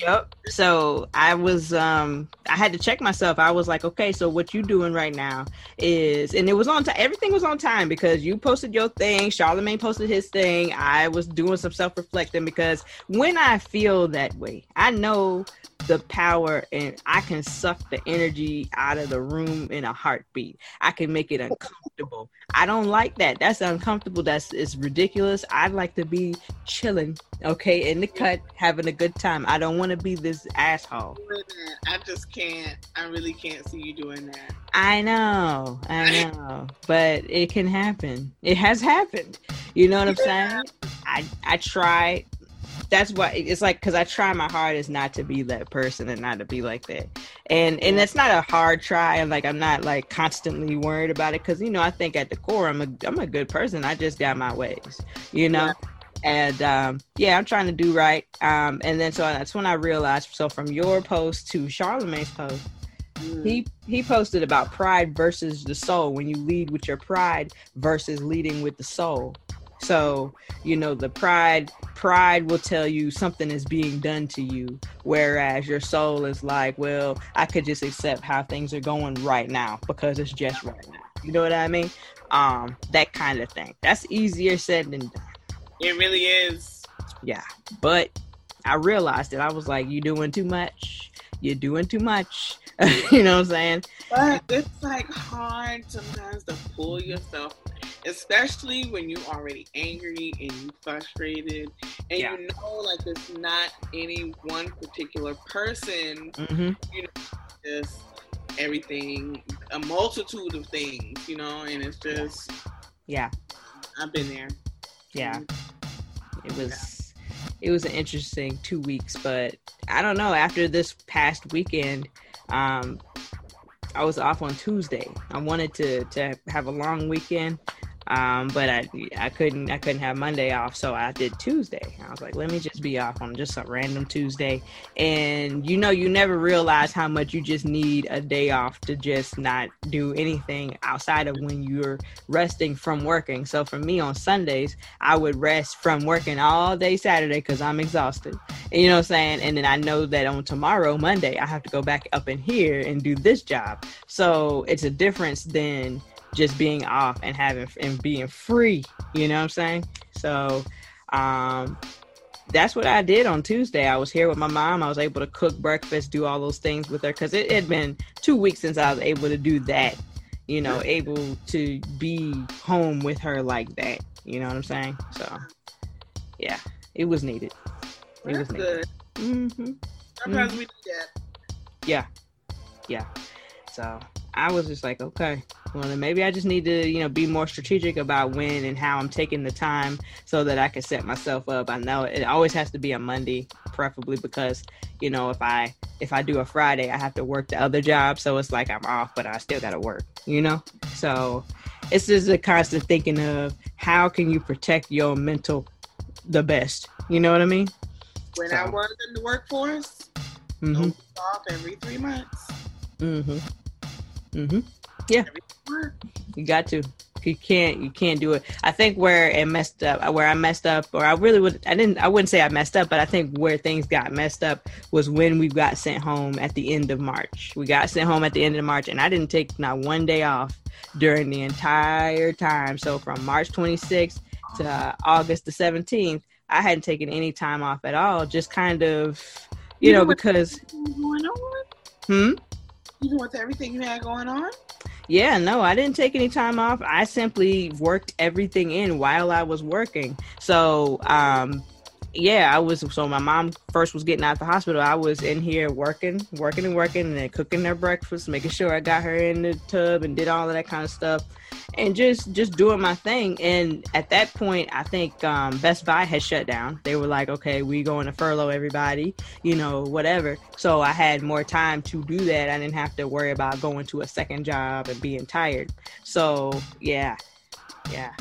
Yep. So I was um I had to check myself. I was like, okay, so what you doing right now is and it was on time everything was on time because you posted your thing, Charlemagne posted his thing. I was doing some self-reflecting because when I feel that way, I know the power and I can suck the energy out of the room in a heartbeat. I can make it uncomfortable. I don't like that. That's uncomfortable. That's it's ridiculous. I'd like to be chilling, okay, in the cut, having a good time. I don't want to be this asshole. I just can't. I really can't see you doing that. I know. I [laughs] know. but it can happen. It has happened. You know what I'm saying? I I tried that's why it's like because I try my hardest not to be that person and not to be like that, and and it's not a hard try. And like I'm not like constantly worried about it because you know I think at the core I'm a I'm a good person. I just got my ways, you know. Yeah. And um, yeah, I'm trying to do right. Um, and then so that's when I realized. So from your post to Charlemagne's post, mm. he he posted about pride versus the soul. When you lead with your pride versus leading with the soul. So, you know, the pride pride will tell you something is being done to you, whereas your soul is like, well, I could just accept how things are going right now because it's just right now. You know what I mean? Um, that kind of thing. That's easier said than done. It really is. Yeah. But I realized that I was like, "You're doing too much. You're doing too much. [laughs] you know what I'm saying? But it's like hard sometimes to pull yourself especially when you're already angry and you frustrated and yeah. you know like it's not any one particular person mm-hmm. you know just everything, a multitude of things, you know, and it's just yeah. I've been there. Yeah. Mm-hmm. It was it was an interesting two weeks, but I don't know. After this past weekend, um, I was off on Tuesday. I wanted to to have a long weekend, um, but I I couldn't I couldn't have Monday off, so I did Tuesday. I was like, let me just be off on just a random Tuesday. And you know, you never realize how much you just need a day off to just not do anything outside of when you're resting from working. So for me on Sundays, I would rest from working all day Saturday because I'm exhausted. And you know what I'm saying? And then I know that on tomorrow, Monday, I have to go back up in here and do this job. So it's a difference than just being off and having and being free. You know what I'm saying? So um that's what I did on Tuesday. I was here with my mom. I was able to cook breakfast, do all those things with her because it had been two weeks since I was able to do that. You know, able to be home with her like that. You know what I'm saying? So, yeah, it was needed. It was needed. Good. Mm-hmm. Sometimes mm-hmm. we do that. Yeah, yeah. So I was just like, okay, well, then maybe I just need to, you know, be more strategic about when and how I'm taking the time so that I can set myself up. I know it always has to be a Monday, preferably because, you know, if I if I do a Friday, I have to work the other job, so it's like I'm off, but I still got to work, you know. So it's just a constant thinking of how can you protect your mental the best. You know what I mean? When so. I was in the workforce, mm-hmm. off every three months. Mm-hmm. Mm-hmm. Yeah. You got to. You can't. You can't do it. I think where it messed up, where I messed up, or I really would. I didn't. I wouldn't say I messed up, but I think where things got messed up was when we got sent home at the end of March. We got sent home at the end of March, and I didn't take not one day off during the entire time. So from March 26th to August the 17th, I hadn't taken any time off at all. Just kind of, you, you know, know because. Hmm. Even with everything you had going on? Yeah, no, I didn't take any time off. I simply worked everything in while I was working. So, um, yeah, I was so my mom first was getting out of the hospital. I was in here working, working and working, and then cooking her breakfast, making sure I got her in the tub and did all of that kind of stuff, and just just doing my thing. And at that point, I think um, Best Buy had shut down. They were like, "Okay, we going to furlough everybody," you know, whatever. So I had more time to do that. I didn't have to worry about going to a second job and being tired. So yeah, yeah,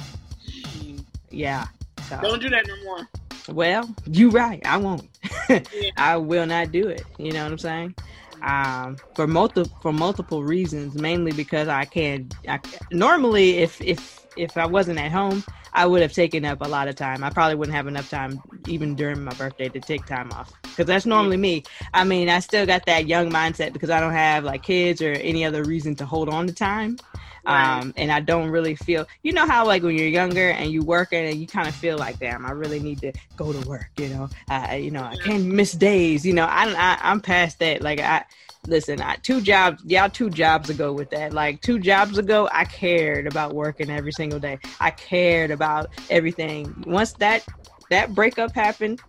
yeah. So, Don't do that no more. Well, you right. I won't. yeah. [laughs] I will not do it. You know what I'm saying? Um, for multiple for multiple reasons, mainly because I can't. I, normally, if if if I wasn't at home, I would have taken up a lot of time. I probably wouldn't have enough time even during my birthday to take time off because that's normally me. I mean, I still got that young mindset because I don't have like kids or any other reason to hold on to time. Right. Um, and I don't really feel, you know, how like when you're younger and you working and you kind of feel like, damn, I really need to go to work. You know, I, you know, I can't miss days. You know, I, I I'm past that. Like I listen, I, two jobs, y'all two jobs ago with that. Like two jobs ago, I cared about working every single day. I cared about everything. Once that that breakup happened,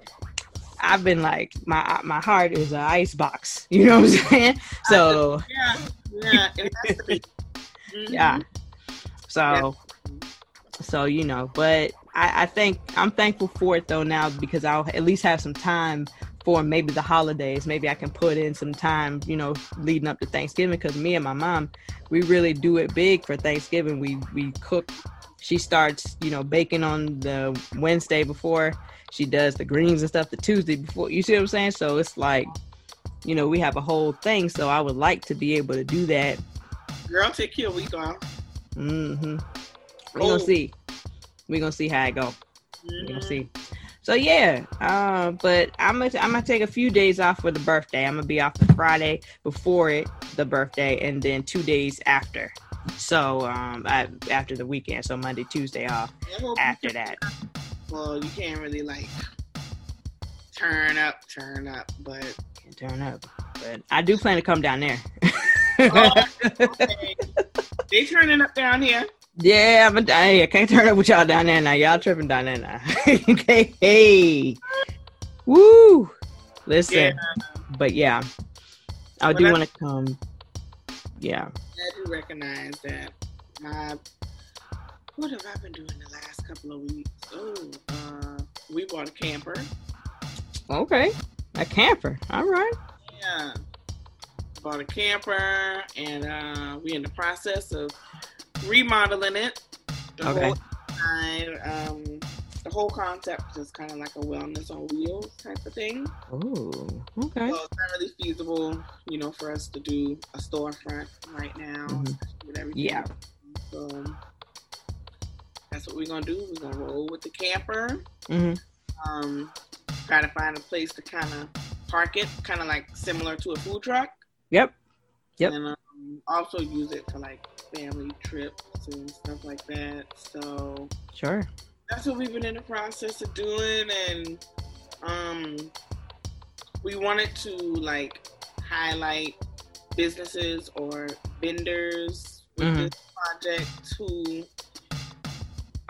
I've been like my my heart is an ice box. [laughs] You know what I'm saying? So yeah, yeah, Mm-hmm. Yeah. So, so you know, but I, I think I'm thankful for it though now because I'll at least have some time for maybe the holidays. Maybe I can put in some time, you know, leading up to Thanksgiving because me and my mom, we really do it big for Thanksgiving. We we cook. She starts, you know, baking on the Wednesday before she does the greens and stuff the Tuesday before. You see what I'm saying? So it's like, you know, we have a whole thing. So I would like to be able to do that Girl, take your week off. Mm-hmm. We're gonna see. We're gonna see how it go. Mm-hmm. We're gonna see. So yeah, uh, but I'm gonna I'm gonna take a few days off for the birthday. I'm gonna be off the Friday before it, the birthday, and then two days after. So um, I, after the weekend, so Monday, Tuesday off. After that. Well, you can't really like turn up, turn up, but turn up. But I do plan to come down there. [laughs] oh, okay. They turning up down here. Yeah, I'm a, I can't turn up with y'all down there now. Y'all tripping down there now. [laughs] okay, hey, woo. Listen, yeah. but yeah, I do want to come. yeah. I do recognize that my what have I been doing the last couple of weeks? Oh, uh, we bought a camper. Okay, a camper. All right. Yeah, bought a camper, and uh, we're in the process of remodeling it. The Okay. whole um, the whole concept is kind of like a wellness on wheels type of thing. Oh, okay. So it's not really feasible, you know, for us to do a storefront right now. Mhm. With everything. Yeah. So that's what we're gonna do. We're gonna roll with the camper. hmm Um, try to find a place to kind of park it, kind of like similar to a food truck. Yep. Yep. And um, also use it for like family trips and stuff like that. So Sure. that's what we've been in the process of doing and um we wanted to like highlight businesses or vendors with Mhm. this project who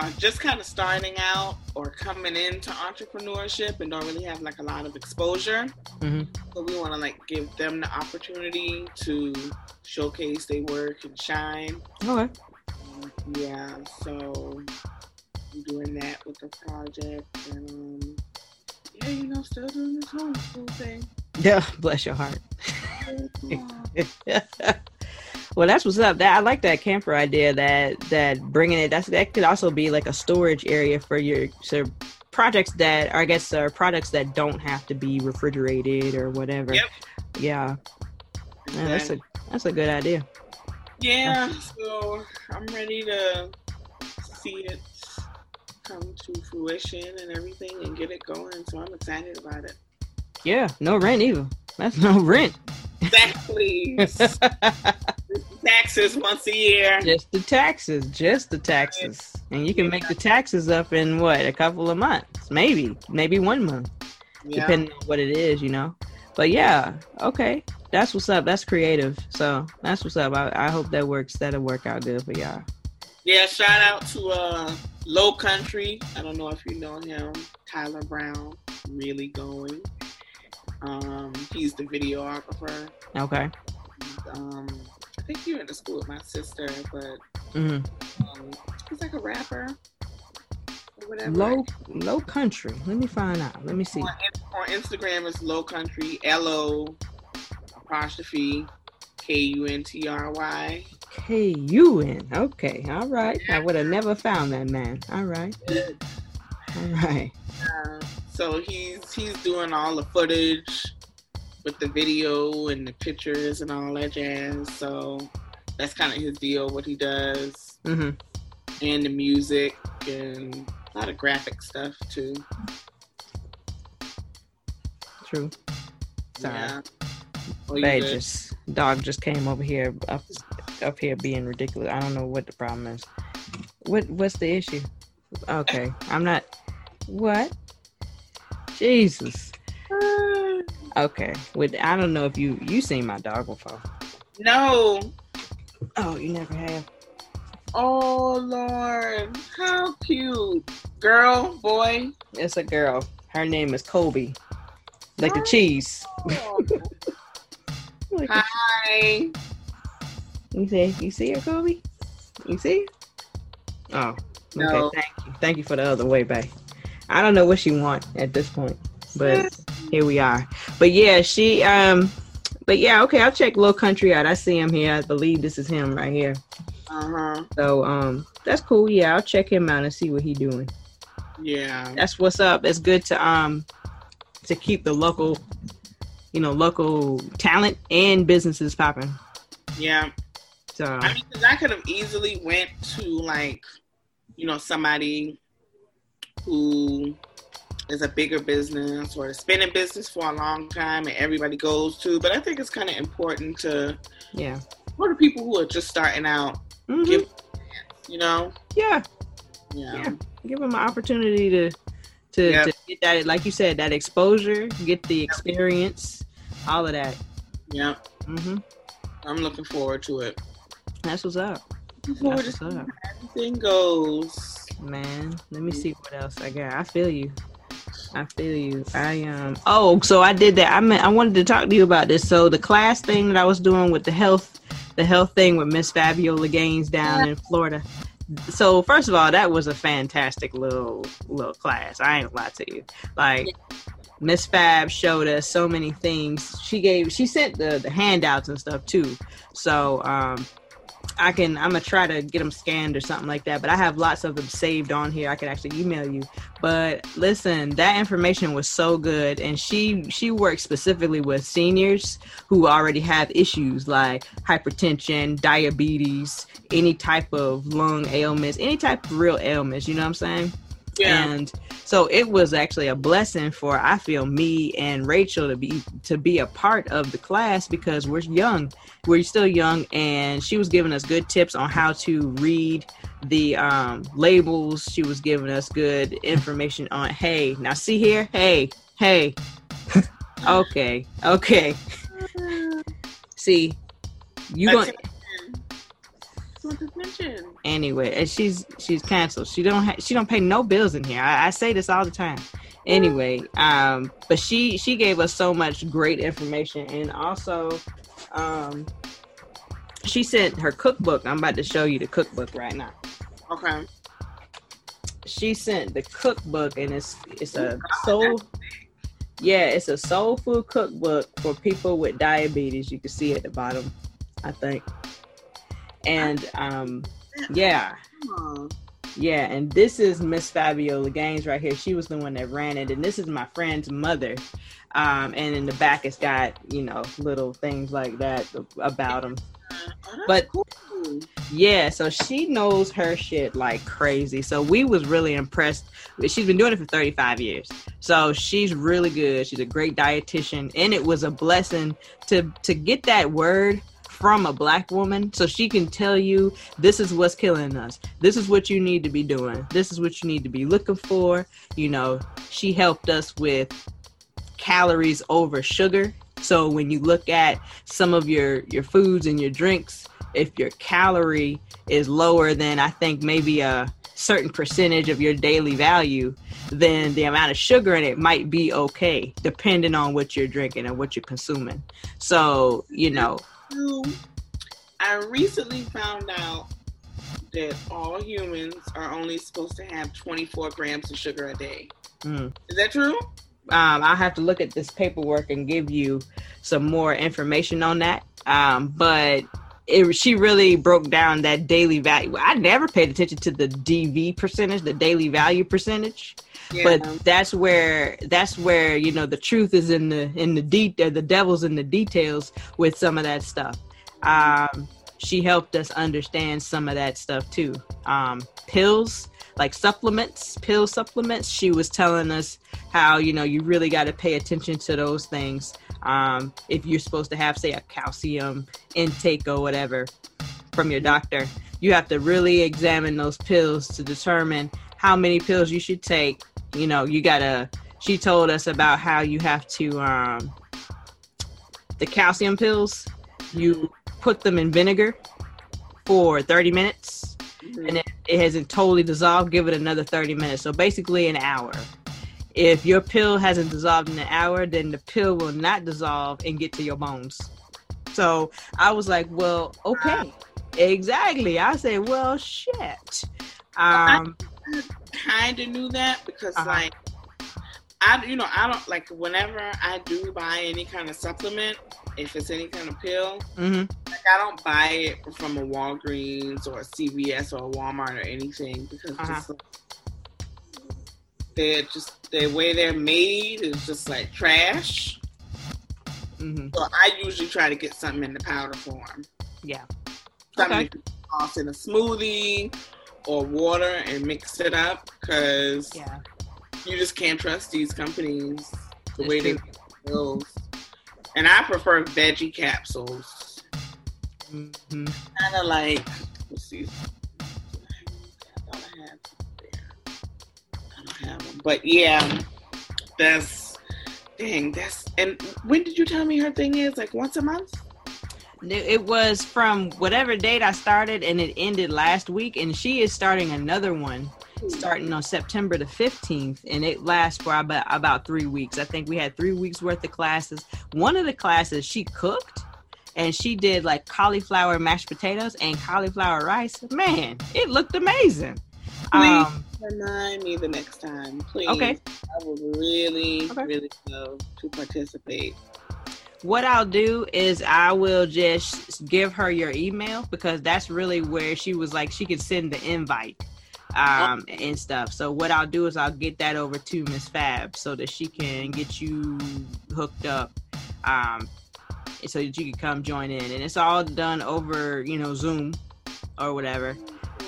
are just kind of starting out or coming into entrepreneurship and don't really have like a lot of exposure hmm so we want to like give them the opportunity to showcase their work and shine Okay. yeah, so I'm doing that with the project and um yeah, you know, still doing this homeschool thing. Yeah. [laughs] Bless your heart. [laughs] well, that's what's up. That I like that camper idea. That that bringing it. That's that could also be like a storage area for your sort of projects that, or I guess, are products that don't have to be refrigerated or whatever. Yep. Yeah. Yeah, that's a that's a good idea. yeah, so I'm ready to see it come to fruition and everything and get it going. So I'm excited about it. Yeah. No rent either. That's no rent. Exactly. [laughs] Taxes once a year. just the taxes. Just the taxes. And you can make the taxes up in what a couple of months, maybe, maybe one month. Yeah. depending on what it is, you know. But yeah, okay, that's what's up. That's creative. So that's what's up. I, I hope that works. That'll work out good for y'all. Yeah, shout out to uh Lo'Kuntry. I don't know if you know him. Tyler Brown. Really going. Um, he's the videographer. Okay. Um, I think he went to school with my sister, but hmm um, he's like a rapper whatever. Low low country. Let me find out. Let me see. on, on Instagram is Lo'Kuntry. L O apostrophe K U N T R Y. K U N. Okay. All right. I would have never found that man. All right. All right. Uh, so he's he's doing all the footage with the video and the pictures and all that jazz. So that's kind of his deal, what he does, hmm and the music and a lot of graphic stuff too. True. Sorry. Yeah. You They just dog just came over here up up here being ridiculous. I don't know what the problem is. What what's the issue? Okay, I'm not. What? Jesus. Okay. With I don't know if you you seen my dog before. No. Oh, you never have. Oh Lord, how cute, girl, boy. It's a girl. Her name is Kobe. Like the cheese. [laughs] Like Hi. you see you see her, Kobe? You see? Oh. Okay, No. thank you. Thank you for the other way, back. I don't know what she want at this point, but here we are. But yeah, she um but yeah, okay, I'll check Lo'Kuntry out. I see him here. I believe this is him right here. Uh huh. So um that's cool. Yeah, I'll check him out and see what he doing. Yeah. That's what's up. It's good to um to keep the local you know, local talent and businesses popping. Yeah. So I mean, 'cause I could have easily went to like, you know, somebody who is a bigger business or has been in business for a long time and everybody goes to. But I think it's kind of important to yeah. for the people who are just starting out, Mhm. give, you know, yeah. yeah, Yeah. Give them an opportunity to to, Yep. to get that like you said, that exposure, get the experience, all of that. yeah. Mm-hmm. I'm looking forward to it. That's what's up. That's what's up. everything goes. Man, let me see what else I got. I feel you. I feel you. I um. Oh, so I did that. I meant I wanted to talk to you about this. So the class thing that I was doing with the health, the health thing with Miss Fabiola Gaines down in Florida. So first of all, that was a fantastic little little class. I ain't lie to you. Like Miss Fab showed us so many things. She gave she sent the, the handouts and stuff too. So um I can I'm gonna try to get them scanned or something like that. But I have lots of them saved on here. I can actually email you. But listen, that information was so good, and she she works specifically with seniors who already have issues like hypertension, diabetes, any type of lung ailments, any type of real ailments. You know what I'm saying? Yeah. And so it was actually a blessing for I feel me and Rachel to be to be a part of the class because we're young. We're still young and she was giving us good tips on how to read the um, labels. She was giving us good information on hey, now see here, hey, hey. [laughs] okay, okay. see, you going Anyway, and she's she's canceled. She don't ha- she don't pay no bills in here. I, I say this all the time. Anyway, um, but she she gave us so much great information, and also, um, she sent her cookbook. I'm about to show you the cookbook right now. Okay. She sent the cookbook, and it's it's a soul. Yeah, it's a soul food cookbook for people with diabetes. You can see at the bottom, I think and um, yeah. Yeah, and this is Miss Fabiola Gaines right here. She was the one that ran it, and this is my friend's mother. Um, and in the back, it's got you know little things like that about them. But yeah, so she knows her shit like crazy. So we was really impressed. She's been doing it for 35 years, so she's really good. She's a great dietitian, and it was a blessing to to get that word from a black woman so she can tell you this is what's killing us. This is what you need to be doing. This is what you need to be looking for. You know she helped us with calories over sugar. So when you look at some of your your foods and your drinks if your calorie is lower than i think maybe a certain percentage of your daily value then the amount of sugar in it might be okay depending on what you're drinking and what you're consuming. So you know I recently found out that all humans are only supposed to have 24 grams of sugar a day. Mm. Is that true? Um, I'll have to look at this paperwork and give you some more information on that. Um, but it, she really broke down that daily value. I never paid attention to the DV percentage, the daily value percentage. Yeah. But that's where that's where you know the truth is in the in the de- the devil's in the details with some of that stuff. Um, she helped us understand some of that stuff too. Um, pills, like supplements, pill supplements. She was telling us how you know you really got to pay attention to those things. Um, if you're supposed to have, say, a calcium intake or whatever from your doctor, you have to really examine those pills to determine how many pills you should take you know, you gotta. She told us about how you have to um, the calcium pills. You put them in vinegar for 30 minutes, mm-hmm. and it, it hasn't totally dissolved. Give it another 30 minutes. So basically, an hour. If your pill hasn't dissolved in an hour, then the pill will not dissolve and get to your bones. So I was like, well, okay. Exactly. I said, well, shit. Um, kind of knew that because uh-huh. like I you know I don't like whenever I do buy any kind of supplement if it's any kind of pill mm-hmm. like I don't buy it from a Walgreens or a CVS or a Walmart or anything because uh-huh. just like, they're just the way they're made is just like trash. Mm-hmm. So I usually try to get something in the powder form. Yeah. Something okay. in a smoothie or water and mix it up because yeah. you just can't trust these companies the way true. they pills. And I prefer veggie capsules. Mm-hmm. Kind of like, let's see. I don't have there. I don't have them. But yeah, that's dang. That's and when did you tell me her thing is like once a month? It was from whatever date I started, and it ended last week. And she is starting another one starting on September the 15th, and it lasts for about, about three weeks. I think we had three weeks worth of classes. One of the classes she cooked, and she did like cauliflower mashed potatoes and cauliflower rice. Man, it looked amazing. Please um, remind me the next time, please. Okay. I would really, okay. really love to participate. What I'll do is I will just give her your email because that's really where she was like she could send the invite um and stuff. So what I'll do is I'll get that over to Miss Fab so that she can get you hooked up. Um so that you can come join in. And it's all done over, you know, Zoom or whatever.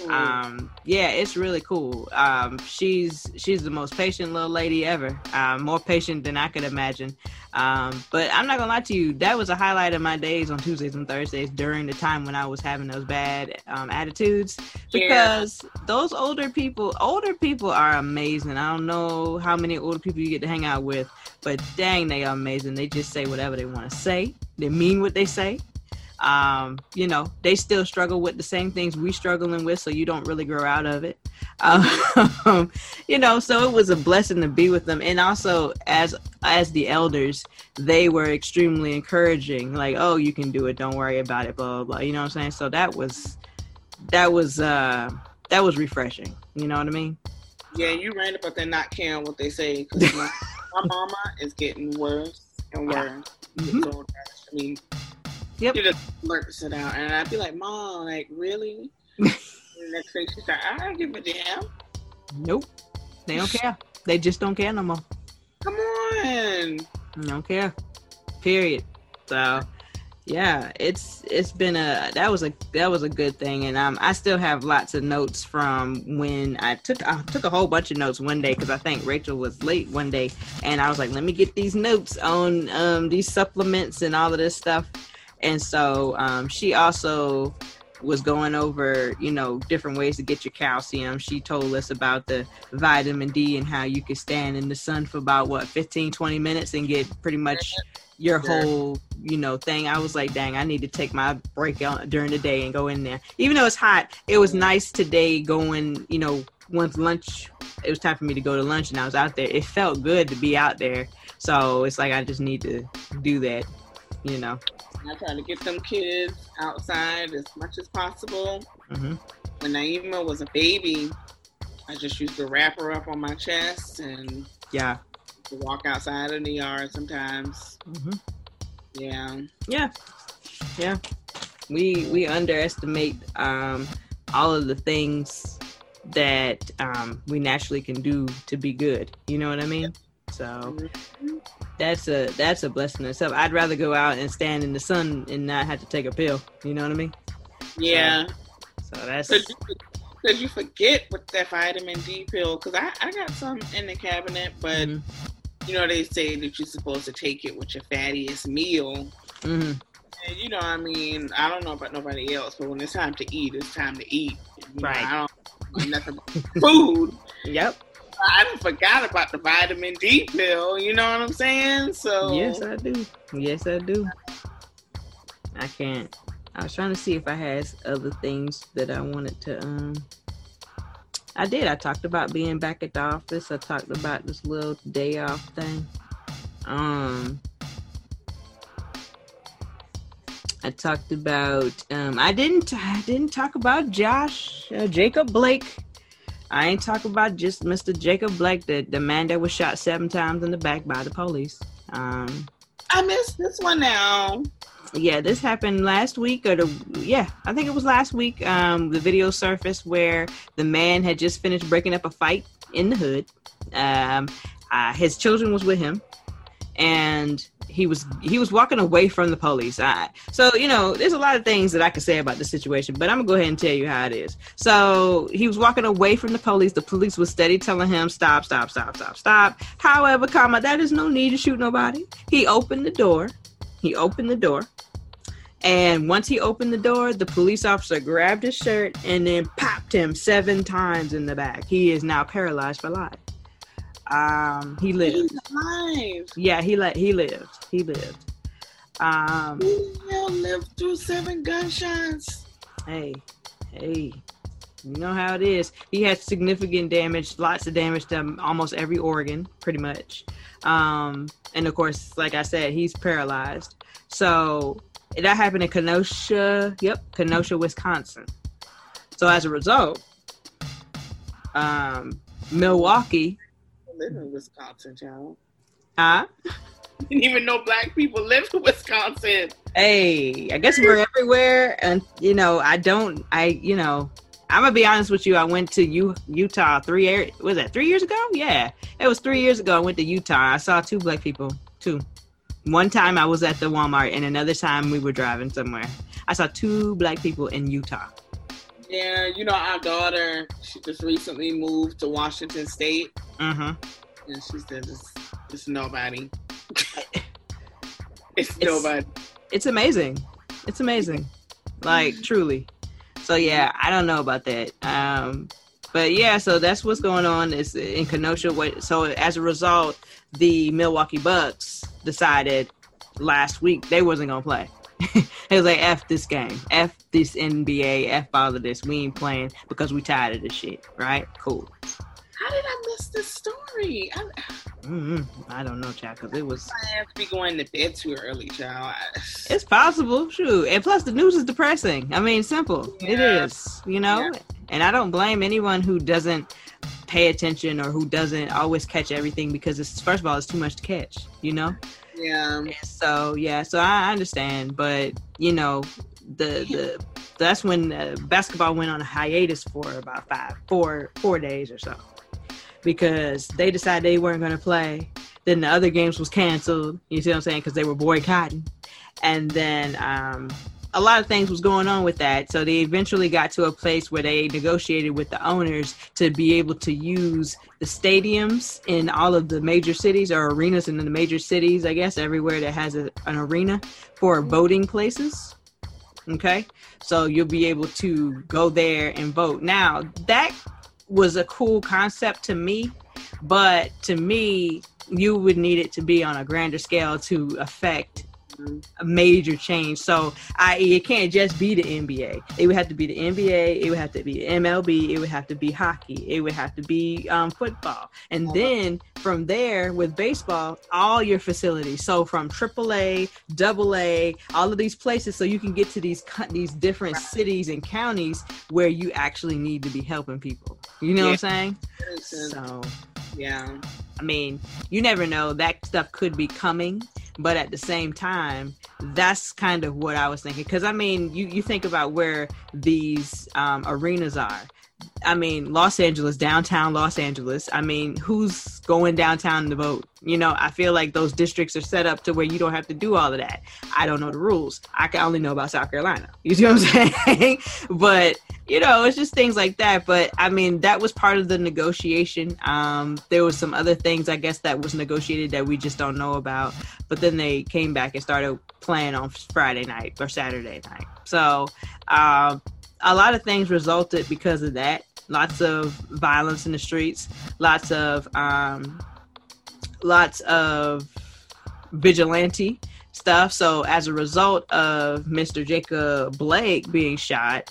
Um, yeah, it's really cool. Um, she's she's the most patient little lady ever. Um, more patient than I could imagine. Um, but I'm not gonna lie to you, that was a highlight of my days on Tuesdays and Thursdays during the time when I was having those bad um, attitudes. Because yeah. those older people, older people are amazing. I don't know how many older people you get to hang out with, but dang, they are amazing. They just say whatever they want to say. They mean what they say um, you know, they still struggle with the same things we struggling with, so you don't really grow out of it. [laughs] Um, you know, so it was a blessing to be with them, and also as as the elders, they were extremely encouraging. Like, oh, you can do it, don't worry about it, blah blah. blah. You know what I'm saying? So that was that was uh that was refreshing. You know what I mean? Yeah, you right about that not caring what they say because my, my, [laughs] mama is getting worse and worse. Yeah. Mm-hmm. I mean, Yep. She just blurt to sit down, and I'd be like, "Mom, like really?" [laughs] next thing she's like, "I don't give a damn." Nope, they don't care. They just don't care no more. Come on. Don't care. Period. So yeah, it's it's been a that was a that was a good thing, and um I still have lots of notes from when I took I took a whole bunch of notes one day because I think Rachel was late one day, and I was like, let me get these notes on um these supplements and all of this stuff, and so um, she also was going over, you know, different ways to get your calcium. She told us about the vitamin D and how you could stand in the sun for about what 15, 20 minutes and get pretty much your whole, you know, thing. I was like, dang, I need to take my break out during the day and go in there. Even though it's hot, it was nice today going, you know, once lunch, it was time for me to go to lunch and I was out there. It felt good to be out there. So it's like I just need to do that, you know. I try to get them kids outside as much as possible. Mm-hmm. When Naima was a baby, I just used to wrap her up on my chest and yeah, to walk outside in the yard sometimes. Mm-hmm. Yeah, yeah, yeah. We we underestimate um, all of the things that um, we naturally can do to be good. You know what I mean? So mm-hmm that's a that's a blessing itself. I'd rather go out and stand in the sun and not have to take a pill. You know what I mean? Yeah. So, so that's. Could you, you forget with that vitamin D pill? Because I, I got some in the cabinet, but mm-hmm. you know they say that you're supposed to take it with your fattiest meal. Mm-hmm. And you know, I mean, I don't know about nobody else, but when it's time to eat, it's time to eat. You right. Know, I don't nothing [laughs] food. Yep. I forgot about the vitamin D pill. You know what I'm saying? So yes, I do. Yes, I do. I can't. I was trying to see if I had other things that I wanted to. Um, I did. I talked about being back at the office. I talked about this little day off thing. Um, I talked about. Um, I didn't. I didn't talk about Josh uh, Jacob Blake I ain't talking about just Mr. Jacob Blake, the, the man that was shot seven times in the back by the police. Um, I missed this one now. Yeah, this happened last week, or the yeah, I think it was last week. Um, the video surfaced where the man had just finished breaking up a fight in the hood. Um, uh, his children was with him, and he was he was walking away from the police. I, so you know, there's a lot of things that I could say about the situation, but I'm gonna go ahead and tell you how it is. So he was walking away from the police. The police was steady telling him stop, stop, stop, stop, stop. However, comma, that is no need to shoot nobody. He opened the door. He opened the door. And once he opened the door, the police officer grabbed his shirt and then popped him seven times in the back. He is now paralyzed for life. Um, he lived. Yeah, he let he lived. He lived. Um, he lived through seven gunshots. Hey, hey, you know how it is. He had significant damage, lots of damage to almost every organ, pretty much. Um, and of course, like I said, he's paralyzed. So That happened in Kenosha. Yep, Kenosha, Wisconsin. So as a result, um, Milwaukee. Live in Wisconsin, child. Huh? [laughs] didn't even know black people lived in Wisconsin. Hey, I guess we're everywhere, and you know, I don't. I, you know, I'm gonna be honest with you. I went to U- Utah three years. Was that three years ago? Yeah, it was three years ago. I went to Utah. I saw two black people. Two. One time I was at the Walmart, and another time we were driving somewhere. I saw two black people in Utah. Yeah, you know, our daughter, she just recently moved to Washington State. Mm-hmm. And she said, it's, it's nobody. [laughs] it's, it's nobody. It's amazing. It's amazing. Like, truly. So, yeah, I don't know about that. Um, but yeah, so that's what's going on is in Kenosha. So as a result, the Milwaukee Bucks decided last week they wasn't gonna play. It was like F this game, F this NBA, F all of this. We ain't playing because we tired of this shit. Right? Cool. How did I miss this story? I, mm-hmm. I don't know, child, because it was. I have to be going to bed too early, child. It's possible, shoot. And plus, the news is depressing. I mean, simple. Yeah. It is, you know? Yeah. And I don't blame anyone who doesn't pay attention or who doesn't always catch everything because it's, first of all, it's too much to catch, you know? Yeah. So yeah, so I understand, but you know, the the that's when uh, basketball went on a hiatus for about five, four, four days or so, because they decided they weren't going to play. Then the other games was canceled. You see what I'm saying? Because they were boycotting, and then um, a lot of things was going on with that. So they eventually got to a place where they negotiated with the owners to be able to use the stadiums in all of the major cities or arenas in the major cities, I guess, everywhere that has a, an arena for voting places. Okay. So you'll be able to go there and vote. Now, that was a cool concept to me, but to me, you would need it to be on a grander scale to affect a major change. So, i.e., it can't just be the NBA. It would have to be the NBA. It would have to be the MLB. It would have to be hockey. It would have to be um, football. And then from there, with baseball, all your facilities. So from AAA, AA, all of these places, so you can get to these these different cities and counties where you actually need to be helping people. You know yeah. what I'm saying? So, yeah. I mean, you never know. That stuff could be coming but at the same time that's kind of what i was thinking because i mean you, you think about where these um, arenas are I mean, Los Angeles, downtown Los Angeles. I mean, who's going downtown to vote? You know, I feel like those districts are set up to where you don't have to do all of that. I don't know the rules. I can only know about South Carolina. You see what I'm [laughs] saying? but you know, it's just things like that. But I mean, that was part of the negotiation. Um, there was some other things, I guess, that was negotiated that we just don't know about. But then they came back and started playing on Friday night or Saturday night. So uh, a lot of things resulted because of that. Lots of violence in the streets. Lots of um, lots of vigilante stuff. So as a result of Mr. Jacob Blake being shot,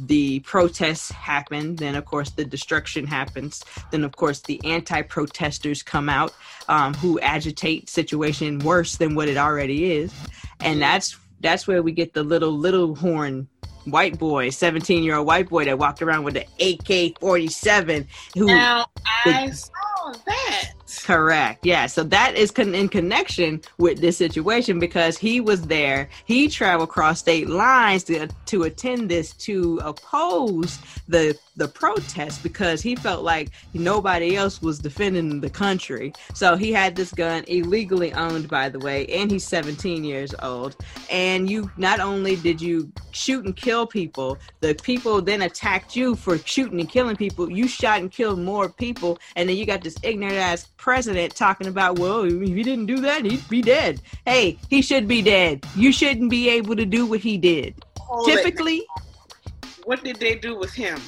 the protests happen. Then, of course, the destruction happens. Then, of course, the anti-protesters come out um, who agitate situation worse than what it already is, and that's that's where we get the little little horn white boy, 17 year old white boy that walked around with an AK 47. Who now I the, saw that. Correct. Yeah. So that is con- in connection with this situation because he was there. He traveled across state lines to, to attend this to oppose the the protest because he felt like nobody else was defending the country. So he had this gun illegally owned, by the way, and he's 17 years old. And you not only did you shoot and kill people, the people then attacked you for shooting and killing people. You shot and killed more people, and then you got this ignorant ass president talking about, well, if he didn't do that, he'd be dead. Hey, he should be dead. You shouldn't be able to do what he did. Hold Typically, it. what did they do with him?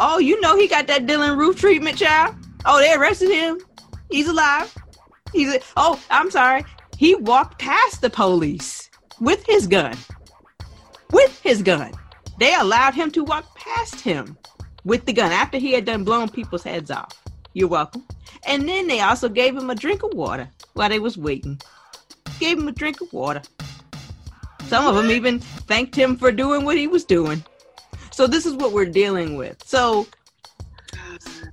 Oh, you know he got that Dylann Roof treatment, child. Oh, they arrested him. He's alive. He's a, oh, I'm sorry. He walked past the police with his gun. With his gun. They allowed him to walk past him with the gun after he had done blowing people's heads off. You're welcome. And then they also gave him a drink of water while they was waiting. Gave him a drink of water. Some of them even thanked him for doing what he was doing. So this is what we're dealing with. So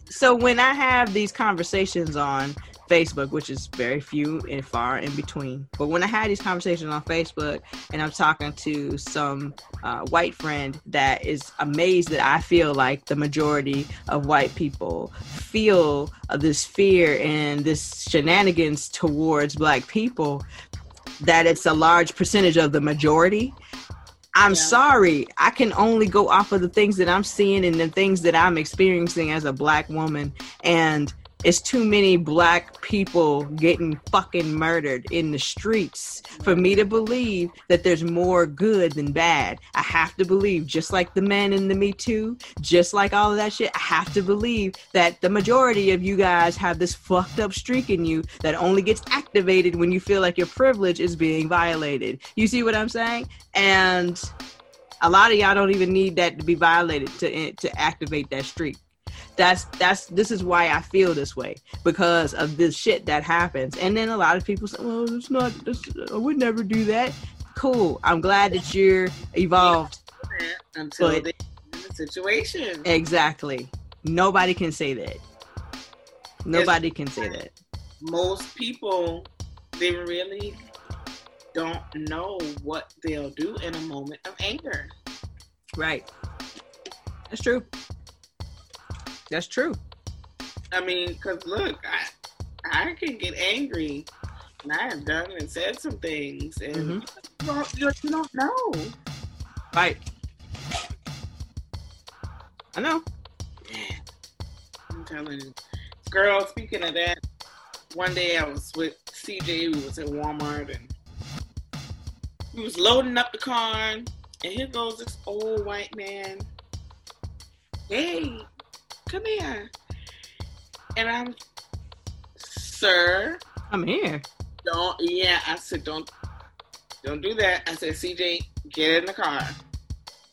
so when I have these conversations on Facebook, which is very few and far in between. But when I had these conversations on Facebook and I'm talking to some uh, white friend that is amazed that I feel like the majority of white people feel uh, this fear and this shenanigans towards black people, that it's a large percentage of the majority. I'm yeah. sorry. I can only go off of the things that I'm seeing and the things that I'm experiencing as a black woman. And it's too many black people getting fucking murdered in the streets for me to believe that there's more good than bad. I have to believe, just like the men in the Me Too, just like all of that shit, I have to believe that the majority of you guys have this fucked up streak in you that only gets activated when you feel like your privilege is being violated. You see what I'm saying? And a lot of y'all don't even need that to be violated to to activate that streak that's that's this is why I feel this way because of this shit that happens. And then a lot of people say, "Well, it's not. I would never do that." Cool. I'm glad that you're evolved. Until but, the situation. Exactly. Nobody can say that. Nobody can say that. Most people, they really don't know what they'll do in a moment of anger. Right. That's true. That's true. I mean, because look, I I can get angry, and I have done and said some things, and mm-hmm. you, don't, you don't know. Right. I know. I'm telling you. Girl, speaking of that, one day I was with CJ, we was at Walmart, and we was loading up the car, and here goes this old white man. Hey, come here. And I'm, sir. I'm here. Don't, yeah, I said, don't, don't do that. I said, CJ, get in the car.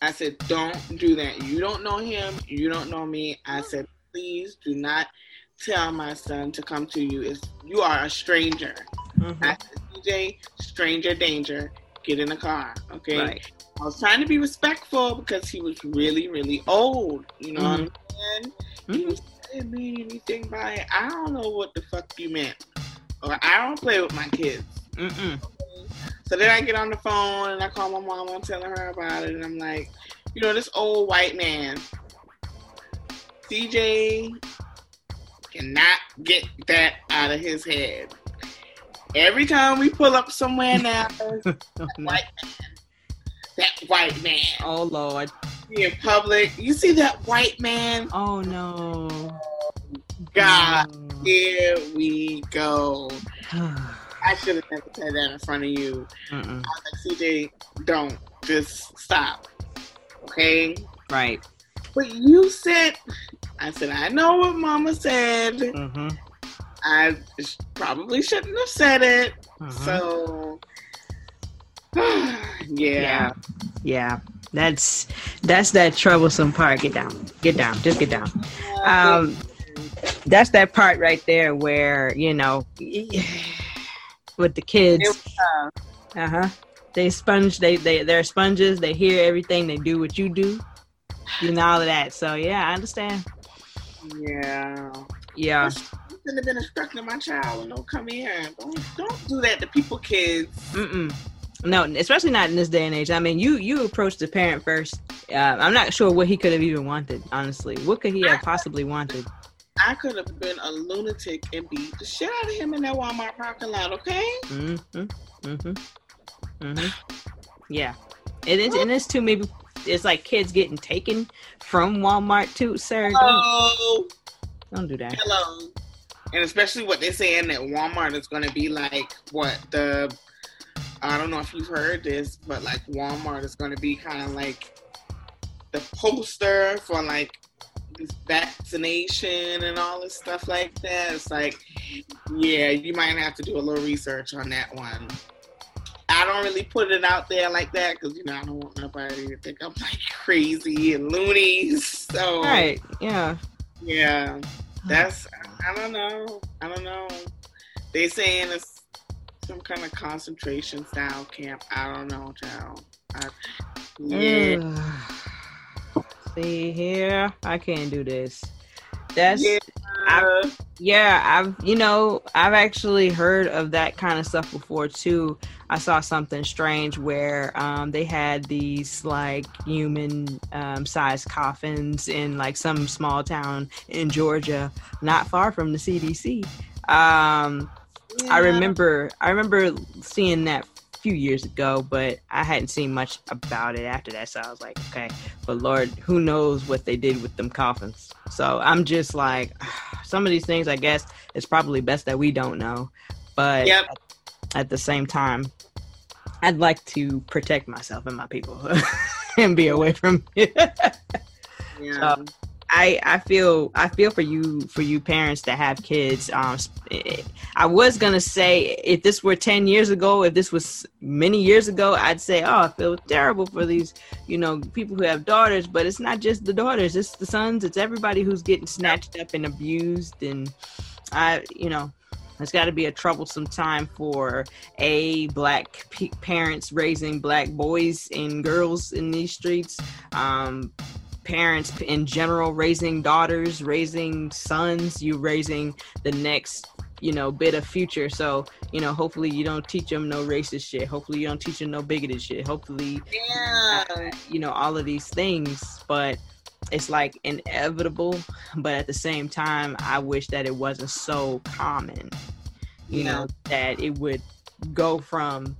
I said, don't do that. You don't know him. You don't know me. I said, please do not tell my son to come to you. It's, you are a stranger. Mm-hmm. I said, CJ, stranger danger. Get in the car. Okay. Right. I was trying to be respectful because he was really, really old. You know mm-hmm. what I'm saying? Mm-hmm. didn't mean anything by it. I don't know what the fuck you meant. Or I don't play with my kids. Mm-mm. So then I get on the phone and I call my mom and telling her about it. And I'm like, you know, this old white man, CJ cannot get that out of his head. Every time we pull up somewhere [laughs] now, oh, white man, that white man. Oh Lord in public. You see that white man? Oh no. God, no. here we go. [sighs] I should have never said that in front of you. Mm-mm. I was like, CJ, don't. Just stop. Okay? Right. But you said, I said, I know what mama said. Mm-hmm. I probably shouldn't have said it. Mm-hmm. So, [sighs] yeah. Yeah. Yeah. That's that's that troublesome part. Get down. Get down. Just get down. Um, that's that part right there where you know, with the kids. Uh huh. They sponge. They they they're sponges. They hear everything. They do what you do. You know all of that. So yeah, I understand. Yeah. Yeah. You shouldn't have been instructing my child. Don't come here. Don't don't do that to people, kids. Mm-mm. No, especially not in this day and age. I mean, you you approached the parent first. Uh, I'm not sure what he could have even wanted. Honestly, what could he have possibly wanted? I could have been a lunatic and beat the shit out of him in that Walmart parking lot. Okay. Mm-hmm. Mm-hmm. Mm-hmm. Yeah. It is, and it's too maybe it's like kids getting taken from Walmart too, sir. Hello. Don't, don't do that. Hello. And especially what they're saying that Walmart is going to be like what the I don't know if you've heard this, but like Walmart is going to be kind of like the poster for like this vaccination and all this stuff like that. It's like, yeah, you might have to do a little research on that one. I don't really put it out there like that because you know I don't want nobody to think I'm like crazy and loonies. So right, yeah, yeah. That's I don't know. I don't know. They saying it's some kind of concentration style camp. I don't know, child. I, yeah. See here, I can't do this. That's yeah. I've, yeah, I've you know I've actually heard of that kind of stuff before too. I saw something strange where um, they had these like human um, sized coffins in like some small town in Georgia, not far from the CDC. Um, yeah. I remember I remember seeing that a few years ago, but I hadn't seen much about it after that. So I was like, okay, but Lord, who knows what they did with them coffins? So I'm just like, [sighs] some of these things, I guess it's probably best that we don't know. But yep. at, the same time, I'd like to protect myself and my people [laughs] and be away from it. [laughs] yeah. So, I I feel I feel for you for you parents that have kids. Um, I was gonna say if this were ten years ago, if this was many years ago, I'd say oh I feel terrible for these you know people who have daughters. But it's not just the daughters; it's the sons. It's everybody who's getting snatched up and abused. And I you know it's got to be a troublesome time for a black p- parents raising black boys and girls in these streets. Um, parents in general raising daughters raising sons you raising the next you know bit of future. So you know hopefully you don't teach them no racist shit. Hopefully you don't teach them no bigoted shit. Hopefully yeah. Uh, you know all of these things. But it's like inevitable. But at the same time i wish that it wasn't so common you yeah. know that it would go from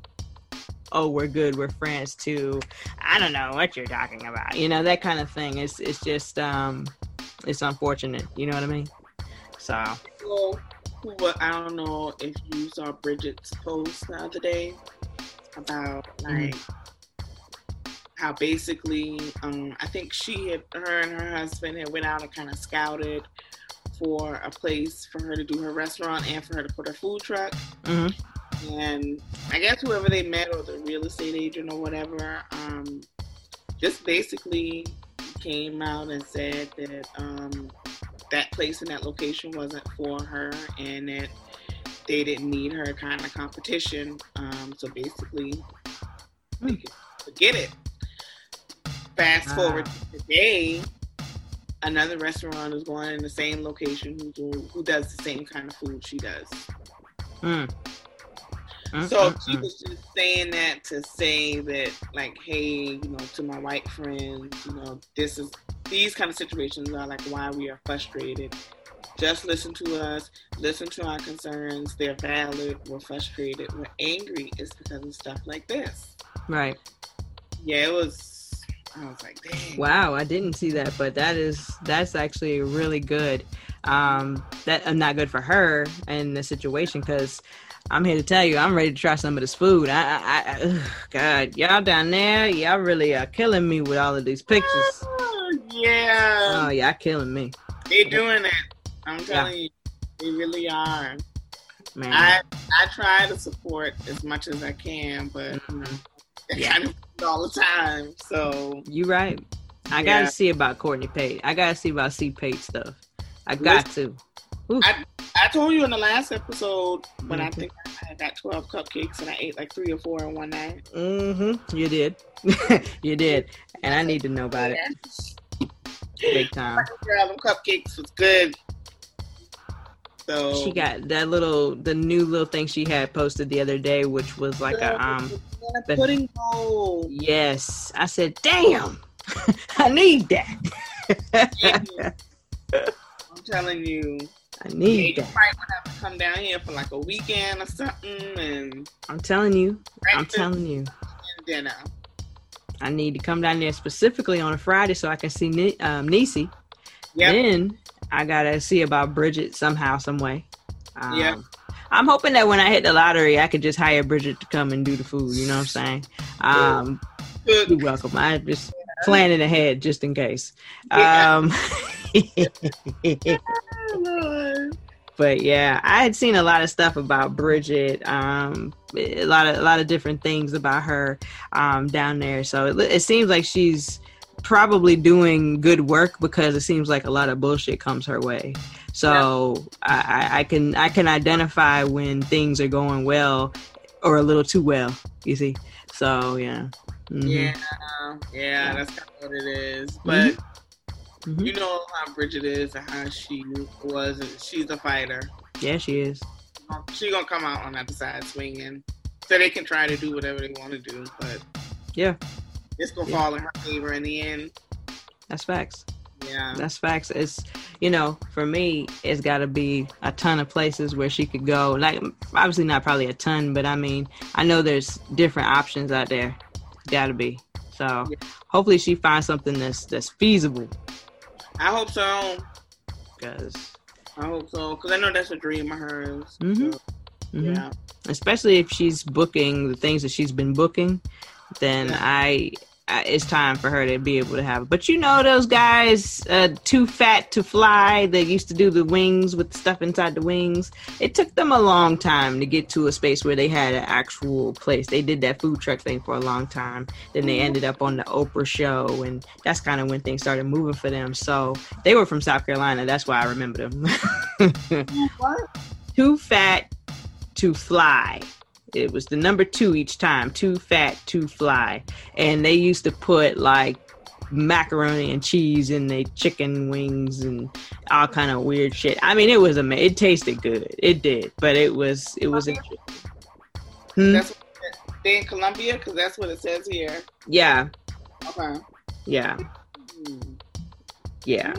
oh we're good we're friends too. I don't know what you're talking about you know that kind of thing. It's it's just um it's unfortunate you know what i mean? So. Well, i don't know if you saw bridget's post the other day about mm-hmm. like mm-hmm. how basically um i think she had her and her husband had went out and kind of scouted for a place for her to do her restaurant and for her to put her food truck. Mm-hmm and I guess whoever they met or the real estate agent or whatever, um, just basically came out and said that um, that place in that location wasn't for her and that they didn't need her kind of competition. Um, so basically, forget it. Fast wow. forward to today, another restaurant is going in the same location who, do, who does the same kind of food she does. Mm. So she was just saying that to say that, like, hey, you know, to my white friends, you know, this is these kind of situations are like why we are frustrated. Just listen to us, listen to our concerns. They're valid. We're frustrated. We're angry. It's because of stuff like this. Right. Yeah, it was I was like, dang. Wow, I didn't see that, but that is that's actually really good. Um, that uh, not good for her in the situation because I'm here to tell you, I'm ready to try some of this food. I, I, I ugh, God, y'all down there, y'all really are killing me with all of these pictures. Oh, yeah. Oh, y'all killing me. They doing it. I'm telling yeah. you, they really are. Man. I I try to support as much as I can, but mm-hmm. [laughs] yeah. all the time. So you right. I yeah. gotta see about Courtney Pate. I gotta see about C Pate stuff. I got Listen, to. I, I told you in the last episode when mm-hmm. I think I had that 12 cupcakes and I ate like three or four in one night. Mm-hmm. You did. [laughs] you did. And I need to know about yeah. it. Big time. Girl, them cupcakes was good. So she got that little the new little thing she had posted the other day, which was like a um the, pudding bowl. Yes. I said, damn, [laughs] I need that. [laughs] I'm telling you. I need yeah, that. might have to come down here for like a weekend or something, and I'm telling you, I'm telling you, dinner. I need to come down there specifically on a Friday so I can see um, Nisi. Yep. Then I gotta see about Bridget somehow, some way. Um, yeah. I'm hoping that when I hit the lottery, I could just hire Bridget to come and do the food. You know what I'm saying? Um, you're welcome. I'm just planning ahead just in case. Yeah. Um, [laughs] [laughs] but yeah, I had seen a lot of stuff about Bridget, um, a lot of a lot of different things about her um, down there. So it, it seems like she's probably doing good work because it seems like a lot of bullshit comes her way. So yeah. I, I can I can identify when things are going well or a little too well. You see, so yeah. Mm-hmm. Yeah, yeah, that's kind of what it is. But mm-hmm. Mm-hmm. you know how Bridget is and how she was. She's a fighter. Yeah, she is. Um, she's gonna come out on that side swinging, so they can try to do whatever they want to do. But yeah, it's gonna yeah. fall in her favor in the end. That's facts. Yeah. That's facts. It's you know, for me, it's got to be a ton of places where she could go. Like, obviously not probably a ton, but I mean, I know there's different options out there. Got to be. So yeah. hopefully she finds something that's that's feasible. I hope so. Cause I hope so, cause I know that's a dream of hers. Mm-hmm. So, mm-hmm. Yeah. Especially if she's booking the things that she's been booking, then yeah. I it's time for her to be able to have it. But you know those guys, uh, too fat to fly. They used to do the wings with stuff inside the wings. It took them a long time to get to a space where they had an actual place. They did that food truck thing for a long time. Then they ended up on the Oprah show, and that's kind of when things started moving for them. So they were from South Carolina. That's why I remember them. [laughs] what? too fat to fly. It was the number two each time. Too fat, too fly. And they used to put like macaroni and cheese in the chicken wings and all kind of weird shit. I mean, it was amazing. It tasted good. It did, but it was it was. Hmm? That's they in Columbia because that's what it says here. Yeah. Okay. Yeah. Hmm. Yeah.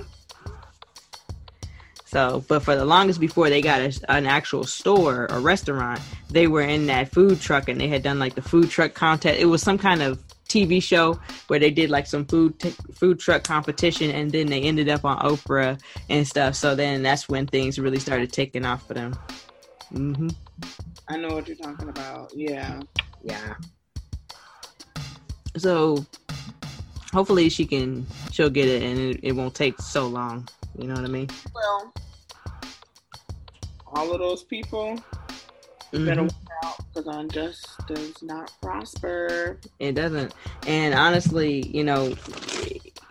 So, but for the longest before they got a, an actual store or restaurant, they were in that food truck and they had done like the food truck contest. It was some kind of TV show where they did like some food t- food truck competition and then they ended up on Oprah and stuff. So then that's when things really started taking off for them. hmm I know what you're talking about. Yeah. Yeah. So hopefully she can she'll get it and it, it won't take so long. You know what I mean? Well, all of those people mm-hmm. better watch out because unjust does not prosper. It doesn't. And honestly, you know,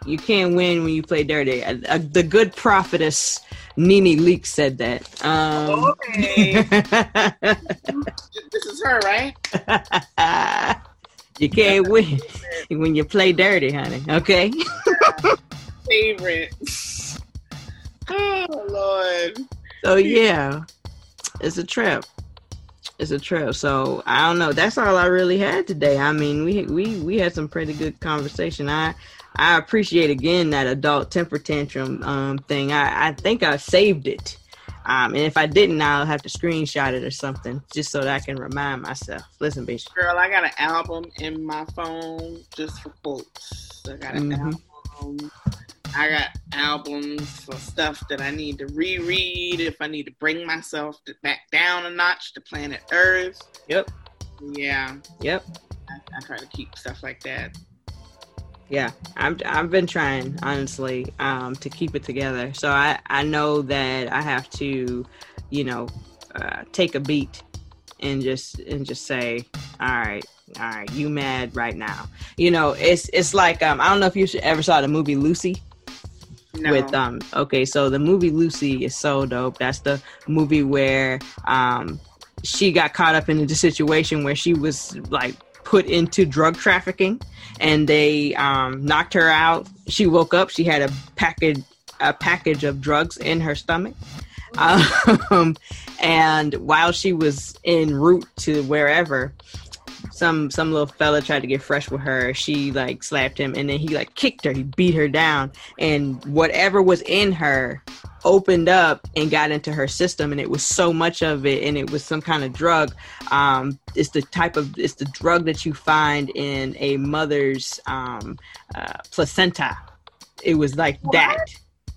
you can't win when you play dirty. Uh, uh, the good prophetess Nene Leakes said that. Um, okay. [laughs] this is her, right? you can't win [laughs] when you play dirty, honey. Okay. Favorite. [laughs] Oh Lord. So yeah, it's a trip. It's a trip. So I don't know. That's all I really had today. I mean, we we we had some pretty good conversation. I I appreciate again that adult temper tantrum um, thing. I I think I saved it. Um, and if I didn't, I'll have to screenshot it or something just so that I can remind myself. Listen, bitch. Girl, I got an album in my phone just for quotes. I got an mm-hmm. album I got albums for stuff that I need to reread if I need to bring myself to back down a notch to planet Earth. Yep. Yeah. Yep. I, I try to keep stuff like that. Yeah, I've I've been trying honestly um, to keep it together. So I I know that I have to, you know, uh, take a beat and just and just say, all right, all right, you mad right now? You know, it's it's like um, I don't know if you ever saw the movie Lucy. No. With um okay, so the movie Lucy is so dope. That's the movie where um she got caught up in the situation where she was like put into drug trafficking and they um, knocked her out. She woke up, she had a package a package of drugs in her stomach. [laughs] Um, and while she was en route to wherever, some some little fella tried to get fresh with her. She like slapped him, and then he like kicked her. He beat her down, and whatever was in her opened up and got into her system, and it was so much of it, and it was some kind of drug. Um, it's the type of it's the drug that you find in a mother's um, uh, placenta. It was like what? that.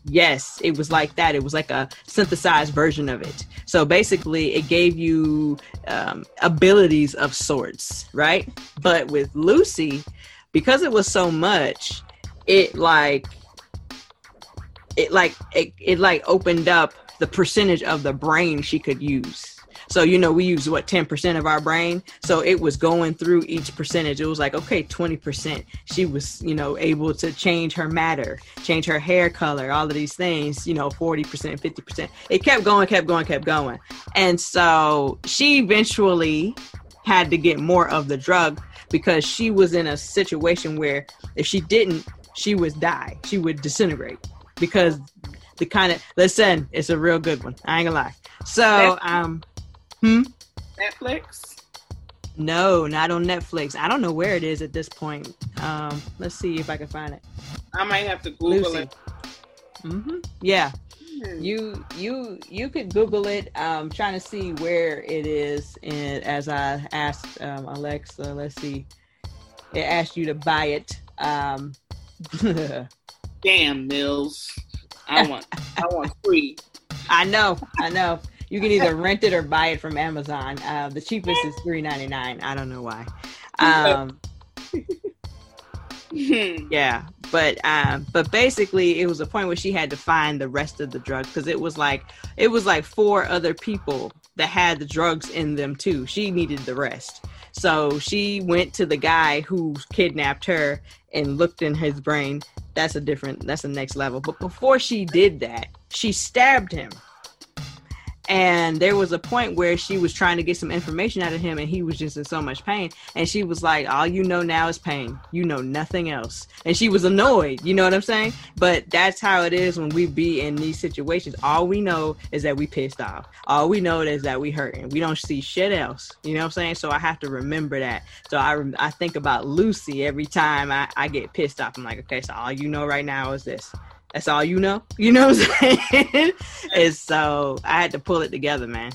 Yes, it was like that. It was like a synthesized version of it. So basically, it gave you um, abilities of sorts, right? But with Lucy, because it was so much, it like it like it, it like opened up the percentage of the brain she could use so, you know, we use what 10% of our brain. So it was going through each percentage. It was like, okay, 20%. She was, you know, able to change her matter, change her hair color, all of these things, you know, 40%, 50%. It kept going, kept going, kept going. And so she eventually had to get more of the drug because she was in a situation where if she didn't, she would die. She would disintegrate because the kind of listen, it's a real good one. I ain't gonna lie. So, um, hmm. Netflix. No, not on Netflix. I don't know where it is at this point. Um, let's see if I can find it. I might have to Google Lucy. it. Mm-hmm. Yeah. Hmm. You you you could Google it. Um, trying to see where it is. And as I asked um, Alexa, let's see. It asked you to buy it. Um, [laughs] Damn, Mills. I want I want free. [laughs] I know, I know. You can either rent it or buy it from Amazon. Uh, the cheapest is three ninety nine. I don't know why. Um, [laughs] yeah, but um, but basically, it was a point where she had to find the rest of the drugs because it was like it was like four other people that had the drugs in them too. She needed the rest. So she went to the guy who kidnapped her and looked in his brain. That's a different, that's the next level. But before she did that, she stabbed him and there was a point where she was trying to get some information out of him and he was just in so much pain. And she was like all you know now is pain. You know nothing else. And she was annoyed you know what i'm saying? But that's how it is when we be in these situations. All we know is that we pissed off. All we know is that we hurting. We don't see shit else you know what i'm saying? So i have to remember that. So i i think about lucy every time i, I get pissed off. I'm like okay so all you know right now is this that's all you know. You know what I'm saying? [laughs] and so I had to pull it together, man.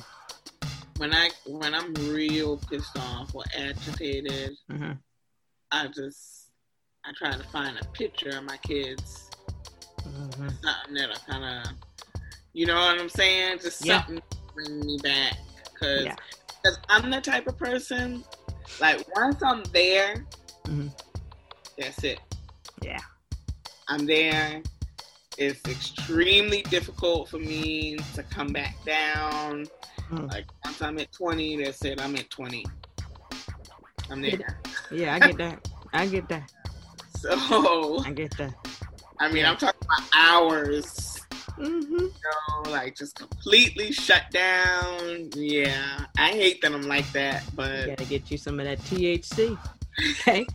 When I when I'm real pissed off or agitated, mm-hmm. I just I try to find a picture of my kids. Mm-hmm. Something that'll kind of, you know what I'm saying? Just something yeah. bring me back because yeah. Cause I'm the type of person like once I'm there, mm-hmm. that's it. Yeah, I'm there it's extremely difficult for me to come back down. Mm. Like once I'm at 20, that's it. I'm at 20. I'm there. Yeah, I get that. I get that. [laughs] So I get that. I mean, I'm talking about hours. Mm-hmm. You know, like just completely shut down. Yeah, I hate that I'm like that, but you gotta get you some of that THC. Okay,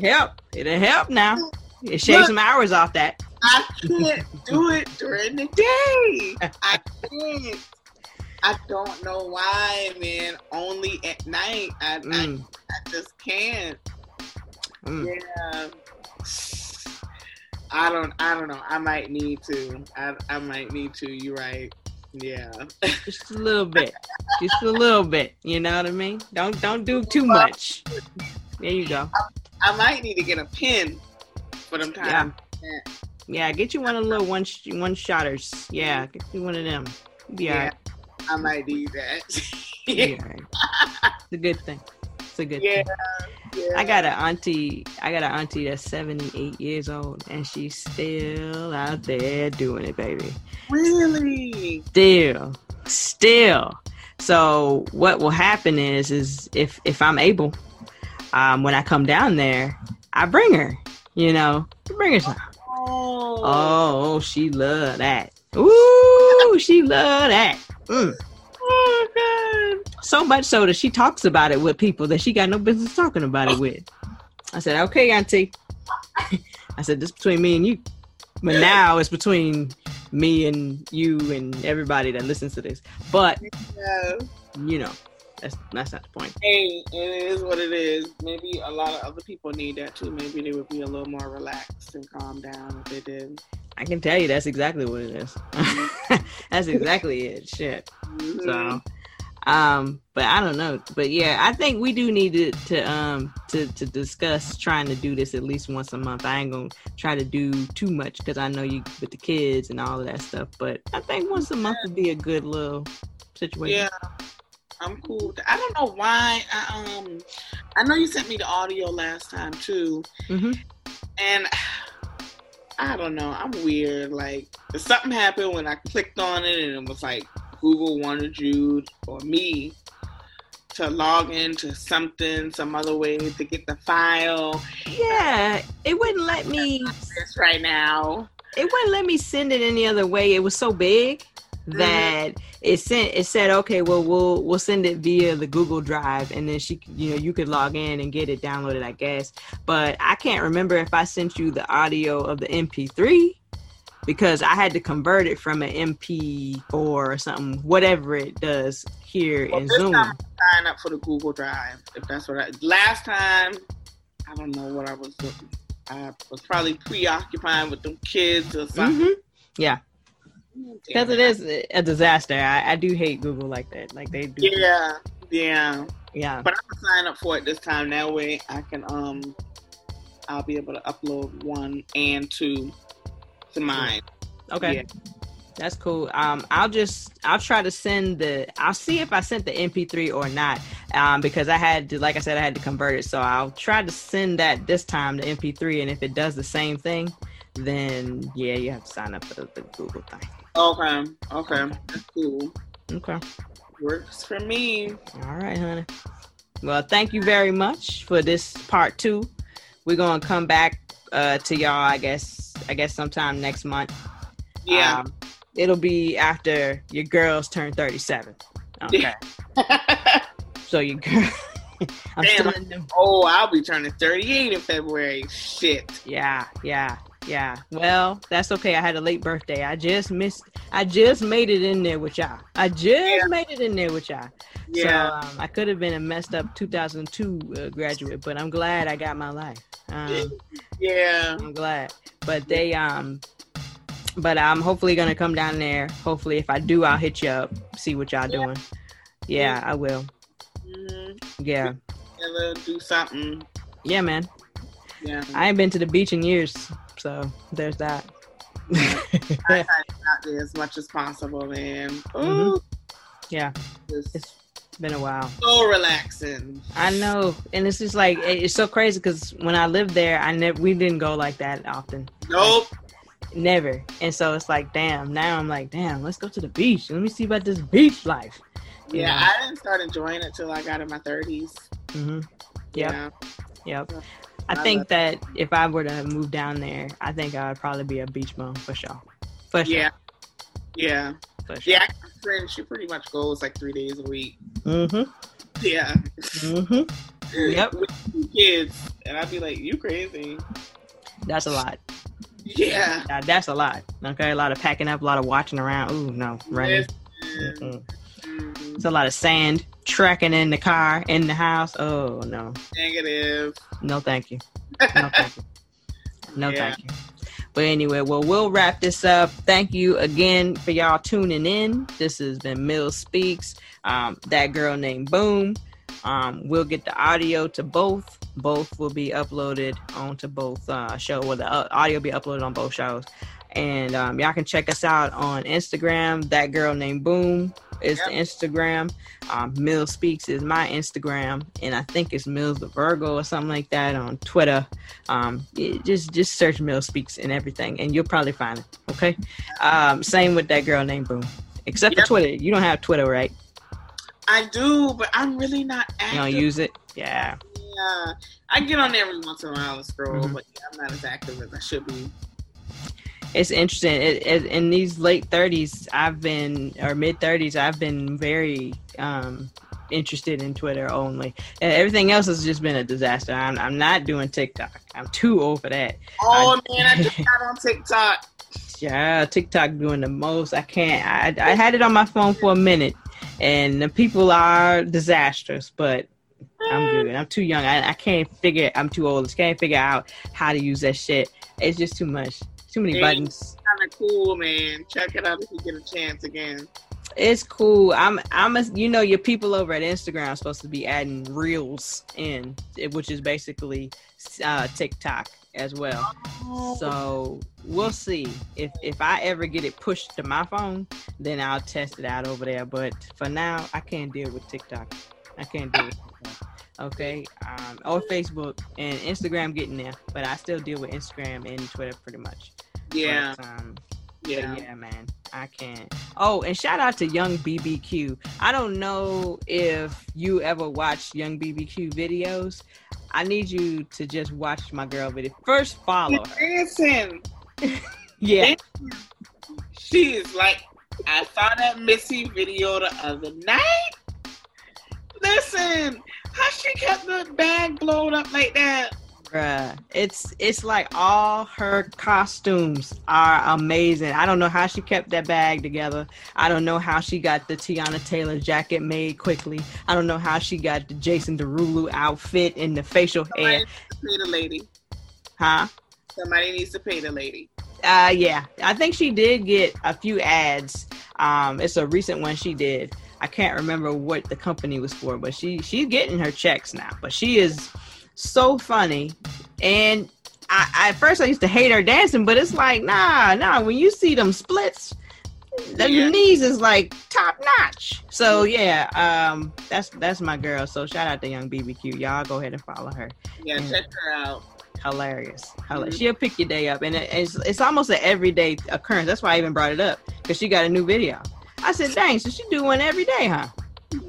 help. It'll help now. It [laughs] shaves Look, some hours off that. I can't do it during the day. I can't. I don't know why, man. Only at night. I, mm. I, I, just can't. Mm. Yeah. I don't. I don't know. I might need to. I, I might need to. You're right. Yeah. Just a little bit. Just a little bit. You know what I mean? Don't don't do too much. There you go. I, I might need to get a pin for them times. Yeah. Yeah, get you one of the little one sh- one shotters. Yeah, get you one of them. Yeah, right. I might do that. yeah, [laughs] right. it's a good thing. It's a good yeah, thing. Yeah. I got an auntie. I got an auntie that's seventy eight years old, and she's still out there doing it, baby. Really? Still, still. So what will happen is, is if if I'm able, um, when I come down there, I bring her. You know, bring her some. Oh, oh she love that. Ooh, she love that. Mm. Oh God. So much so that she talks about it with people that she got no business talking about it with. I said, okay, Auntie. [laughs] I said, this between me and you. But now it's between me and you and everybody that listens to this. But yeah. you know, that's that's not the point. Hey, it is what it is. Maybe a lot of other people need that too. Maybe they would be a little more relaxed and calm down if they did. I can tell you that's exactly what it is. [laughs] that's exactly it. Shit. Mm-hmm. So um but i don't know but yeah i think we do need to, to um to to discuss trying to do this at least once a month i ain't gonna try to do too much because i know you with the kids and all of that stuff but i think once a month would be a good little situation yeah I'm cool. I don't know why. I, um, I know you sent me the audio last time too, mm-hmm. and [sighs] I don't know. I'm weird. Like something happened when I clicked on it, and it was like Google wanted you or me to log into something, some other way to get the file. Yeah, it wouldn't let me. This right now. It wouldn't let me send it any other way. It was so big. Mm-hmm. that it sent it said okay well we'll we'll send it via the google drive and then she you know you could log in and get it downloaded i guess but i can't remember if i sent you the audio of the mp3 because i had to convert it from an mp4 or something whatever it does here well, in zoom sign up for the google drive if that's what i last time i don't know what i was doing i was probably preoccupied with them kids or something mm-hmm. yeah because it is a disaster. I, I do hate Google like that. Like they do. Yeah, yeah, yeah. But I'm gonna sign up for it this time. That way, I can um, I'll be able to upload one and two to mine. Okay. Yeah. That's cool. Um, I'll just I'll try to send the I'll see if I sent the MP3 or not. Um, because I had to like I said I had to convert it, so I'll try to send that this time the MP3, and if it does the same thing, then yeah, you have to sign up for the, the Google thing. Okay. Okay. That's cool. Okay. Works for me. All right, honey. Well, thank you very much for this part two. We're gonna come back uh, to y'all, I guess. I guess sometime next month. Yeah. Um, it'll be after your girls turn thirty-seven. Okay. [laughs] so girl. [laughs] I'm Damn, still in them. Oh, I'll be turning 38 in February. Shit. Yeah, yeah. Yeah, well, that's okay. I had a late birthday. I just missed. I just made it in there with y'all. I just yeah. made it in there with y'all. Yeah. So um, I could have been a messed up 2002 uh, graduate, but I'm glad I got my life. Um, [laughs] yeah. I'm glad. But they um, but I'm hopefully gonna come down there. Hopefully, if I do, I'll hit you up, see what y'all yeah. doing. Yeah, I will. Mm-hmm. Yeah. do something. Yeah, man. Yeah. I ain't been to the beach in years. So there's that. [laughs] I out there as much as possible, man. Mm-hmm. Yeah, it's been a while. So relaxing. I know, and it's just like it's so crazy because when I lived there, I never we didn't go like that often. Nope. Like, never. And so it's like, damn. Now I'm like, damn. Let's go to the beach. Let me see about this beach life. Yeah, know? I didn't start enjoying it till I got in my 30s. Mm-hmm. Yep. Yep. I think that if I were to move down there, I think I would probably be a beach bum for sure. For sure. Yeah. Yeah. For sure. Yeah, my friend, she pretty much goes like three days a week. Mm-hmm. Yeah. Mm-hmm. Yep. [laughs] With kids. And I'd be like, you crazy. That's a lot. Yeah. That's a lot. Okay. A lot of packing up, a lot of watching around. Ooh, no. Running. Yes. It's a lot of sand tracking in the car, in the house. Oh no. Negative. No, thank you. [laughs] No, thank you. No, yeah. thank you. But anyway, well, we'll wrap this up. Thank you again for y'all tuning in. This has been Mills Speaks. Um, that girl named Boom. Um, we'll get the audio to both. Both will be uploaded onto both uh, show. Well, the uh, audio will be uploaded on both shows. And um, y'all can check us out on Instagram. That girl named Boom is yep. the Instagram. Um, Mills Speaks is my Instagram, and I think it's Mills the Virgo or something like that on Twitter. Um, just just search Mills Speaks and everything, and you'll probably find it. Okay. Um, same with that girl named Boom, except yep. for Twitter. You don't have Twitter, right? I do, but I'm really not active. You don't use it? Yeah. Yeah. I get on there every once in a while and scroll, mm-hmm. but yeah, I'm not as active as I should be it's interesting. It, it, in these late 30s, I've been, or mid 30s, I've been very um, interested in Twitter only. And everything else has just been a disaster. I'm, I'm not doing TikTok. I'm too old for that. Oh, I, man, I just [laughs] got on TikTok. Yeah, TikTok doing the most. I can't. I, I had it on my phone for a minute, and the people are disastrous, but I'm good. I'm too young. I, I can't figure. I'm too old. I can't figure out how to use that shit. It's just too much. Too many buttons. Kind of cool, man. Check it out if you get a chance again. It's cool. I'm I'm a, you know your people over at Instagram are supposed to be adding reels in, which is basically uh, TikTok as well. Oh. So we'll see if if I ever get it pushed to my phone, then I'll test it out over there. But for now, I can't deal with TikTok. I can't deal with TikTok. Okay, um, or Facebook and Instagram getting there, but I still deal with Instagram and Twitter pretty much. Yeah. But, um, yeah. yeah, man. I can't. Oh, and shout out to Young BBQ. I don't know if you ever watched Young BBQ videos. I need you to just watch my girl video. First, follow her. Dancing. [laughs] yeah. She is like I saw that Missy video the other night. Listen, how she kept the bag blown up like that? Bruh, it's it's like all her costumes are amazing. I don't know how she kept that bag together. I don't know how she got the Teyana Taylor jacket made quickly. I don't know how she got the Jason Derulo outfit and the facial Somebody hair. needs to pay the lady. Huh? Somebody needs to pay the lady. Uh yeah. I think she did get a few ads. Um it's a recent one she did. I can't remember what the company was for, but she she's getting her checks now. But she is so funny. And I, I at first I used to hate her dancing, but it's like, nah, nah, when you see them splits, the Yeah. knees is like top notch. So yeah, um that's that's my girl. So shout out to young BBQ. Y'all go ahead and follow her. Yeah, Yeah. check her out. Hilarious. Hilarious. Mhm. She'll pick your day up, and it, it's it's almost an everyday occurrence. That's why I even brought it up because she got a new video. I said, "Dang, so she do one every day, huh?"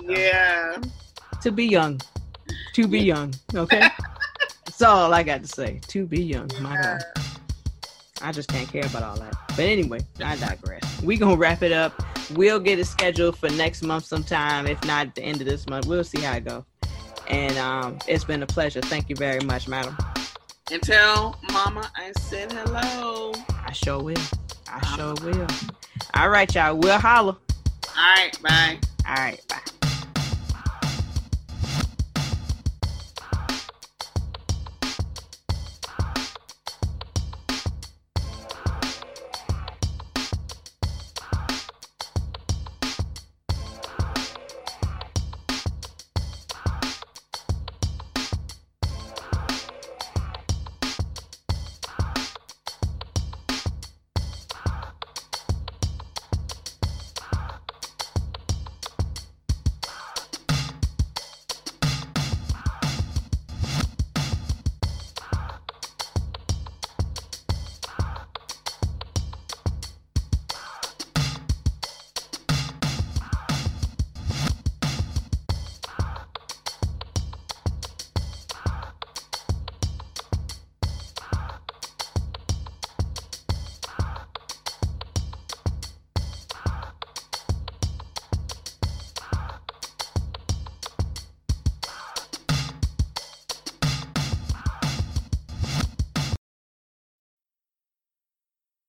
Yeah. To be young, to be young. Okay, [laughs] that's all I got to say. To be young, my God. I just can't care about all that. But anyway, I digress. We gonna wrap it up. We'll get it scheduled for next month sometime. If not, at the end of this month, we'll see how it go. And um, it's been a pleasure. Thank you very much, madam. And tell Mama I said hello. I sure will. I sure will. All right, y'all. We'll holler. All right, bye. All right. Bye.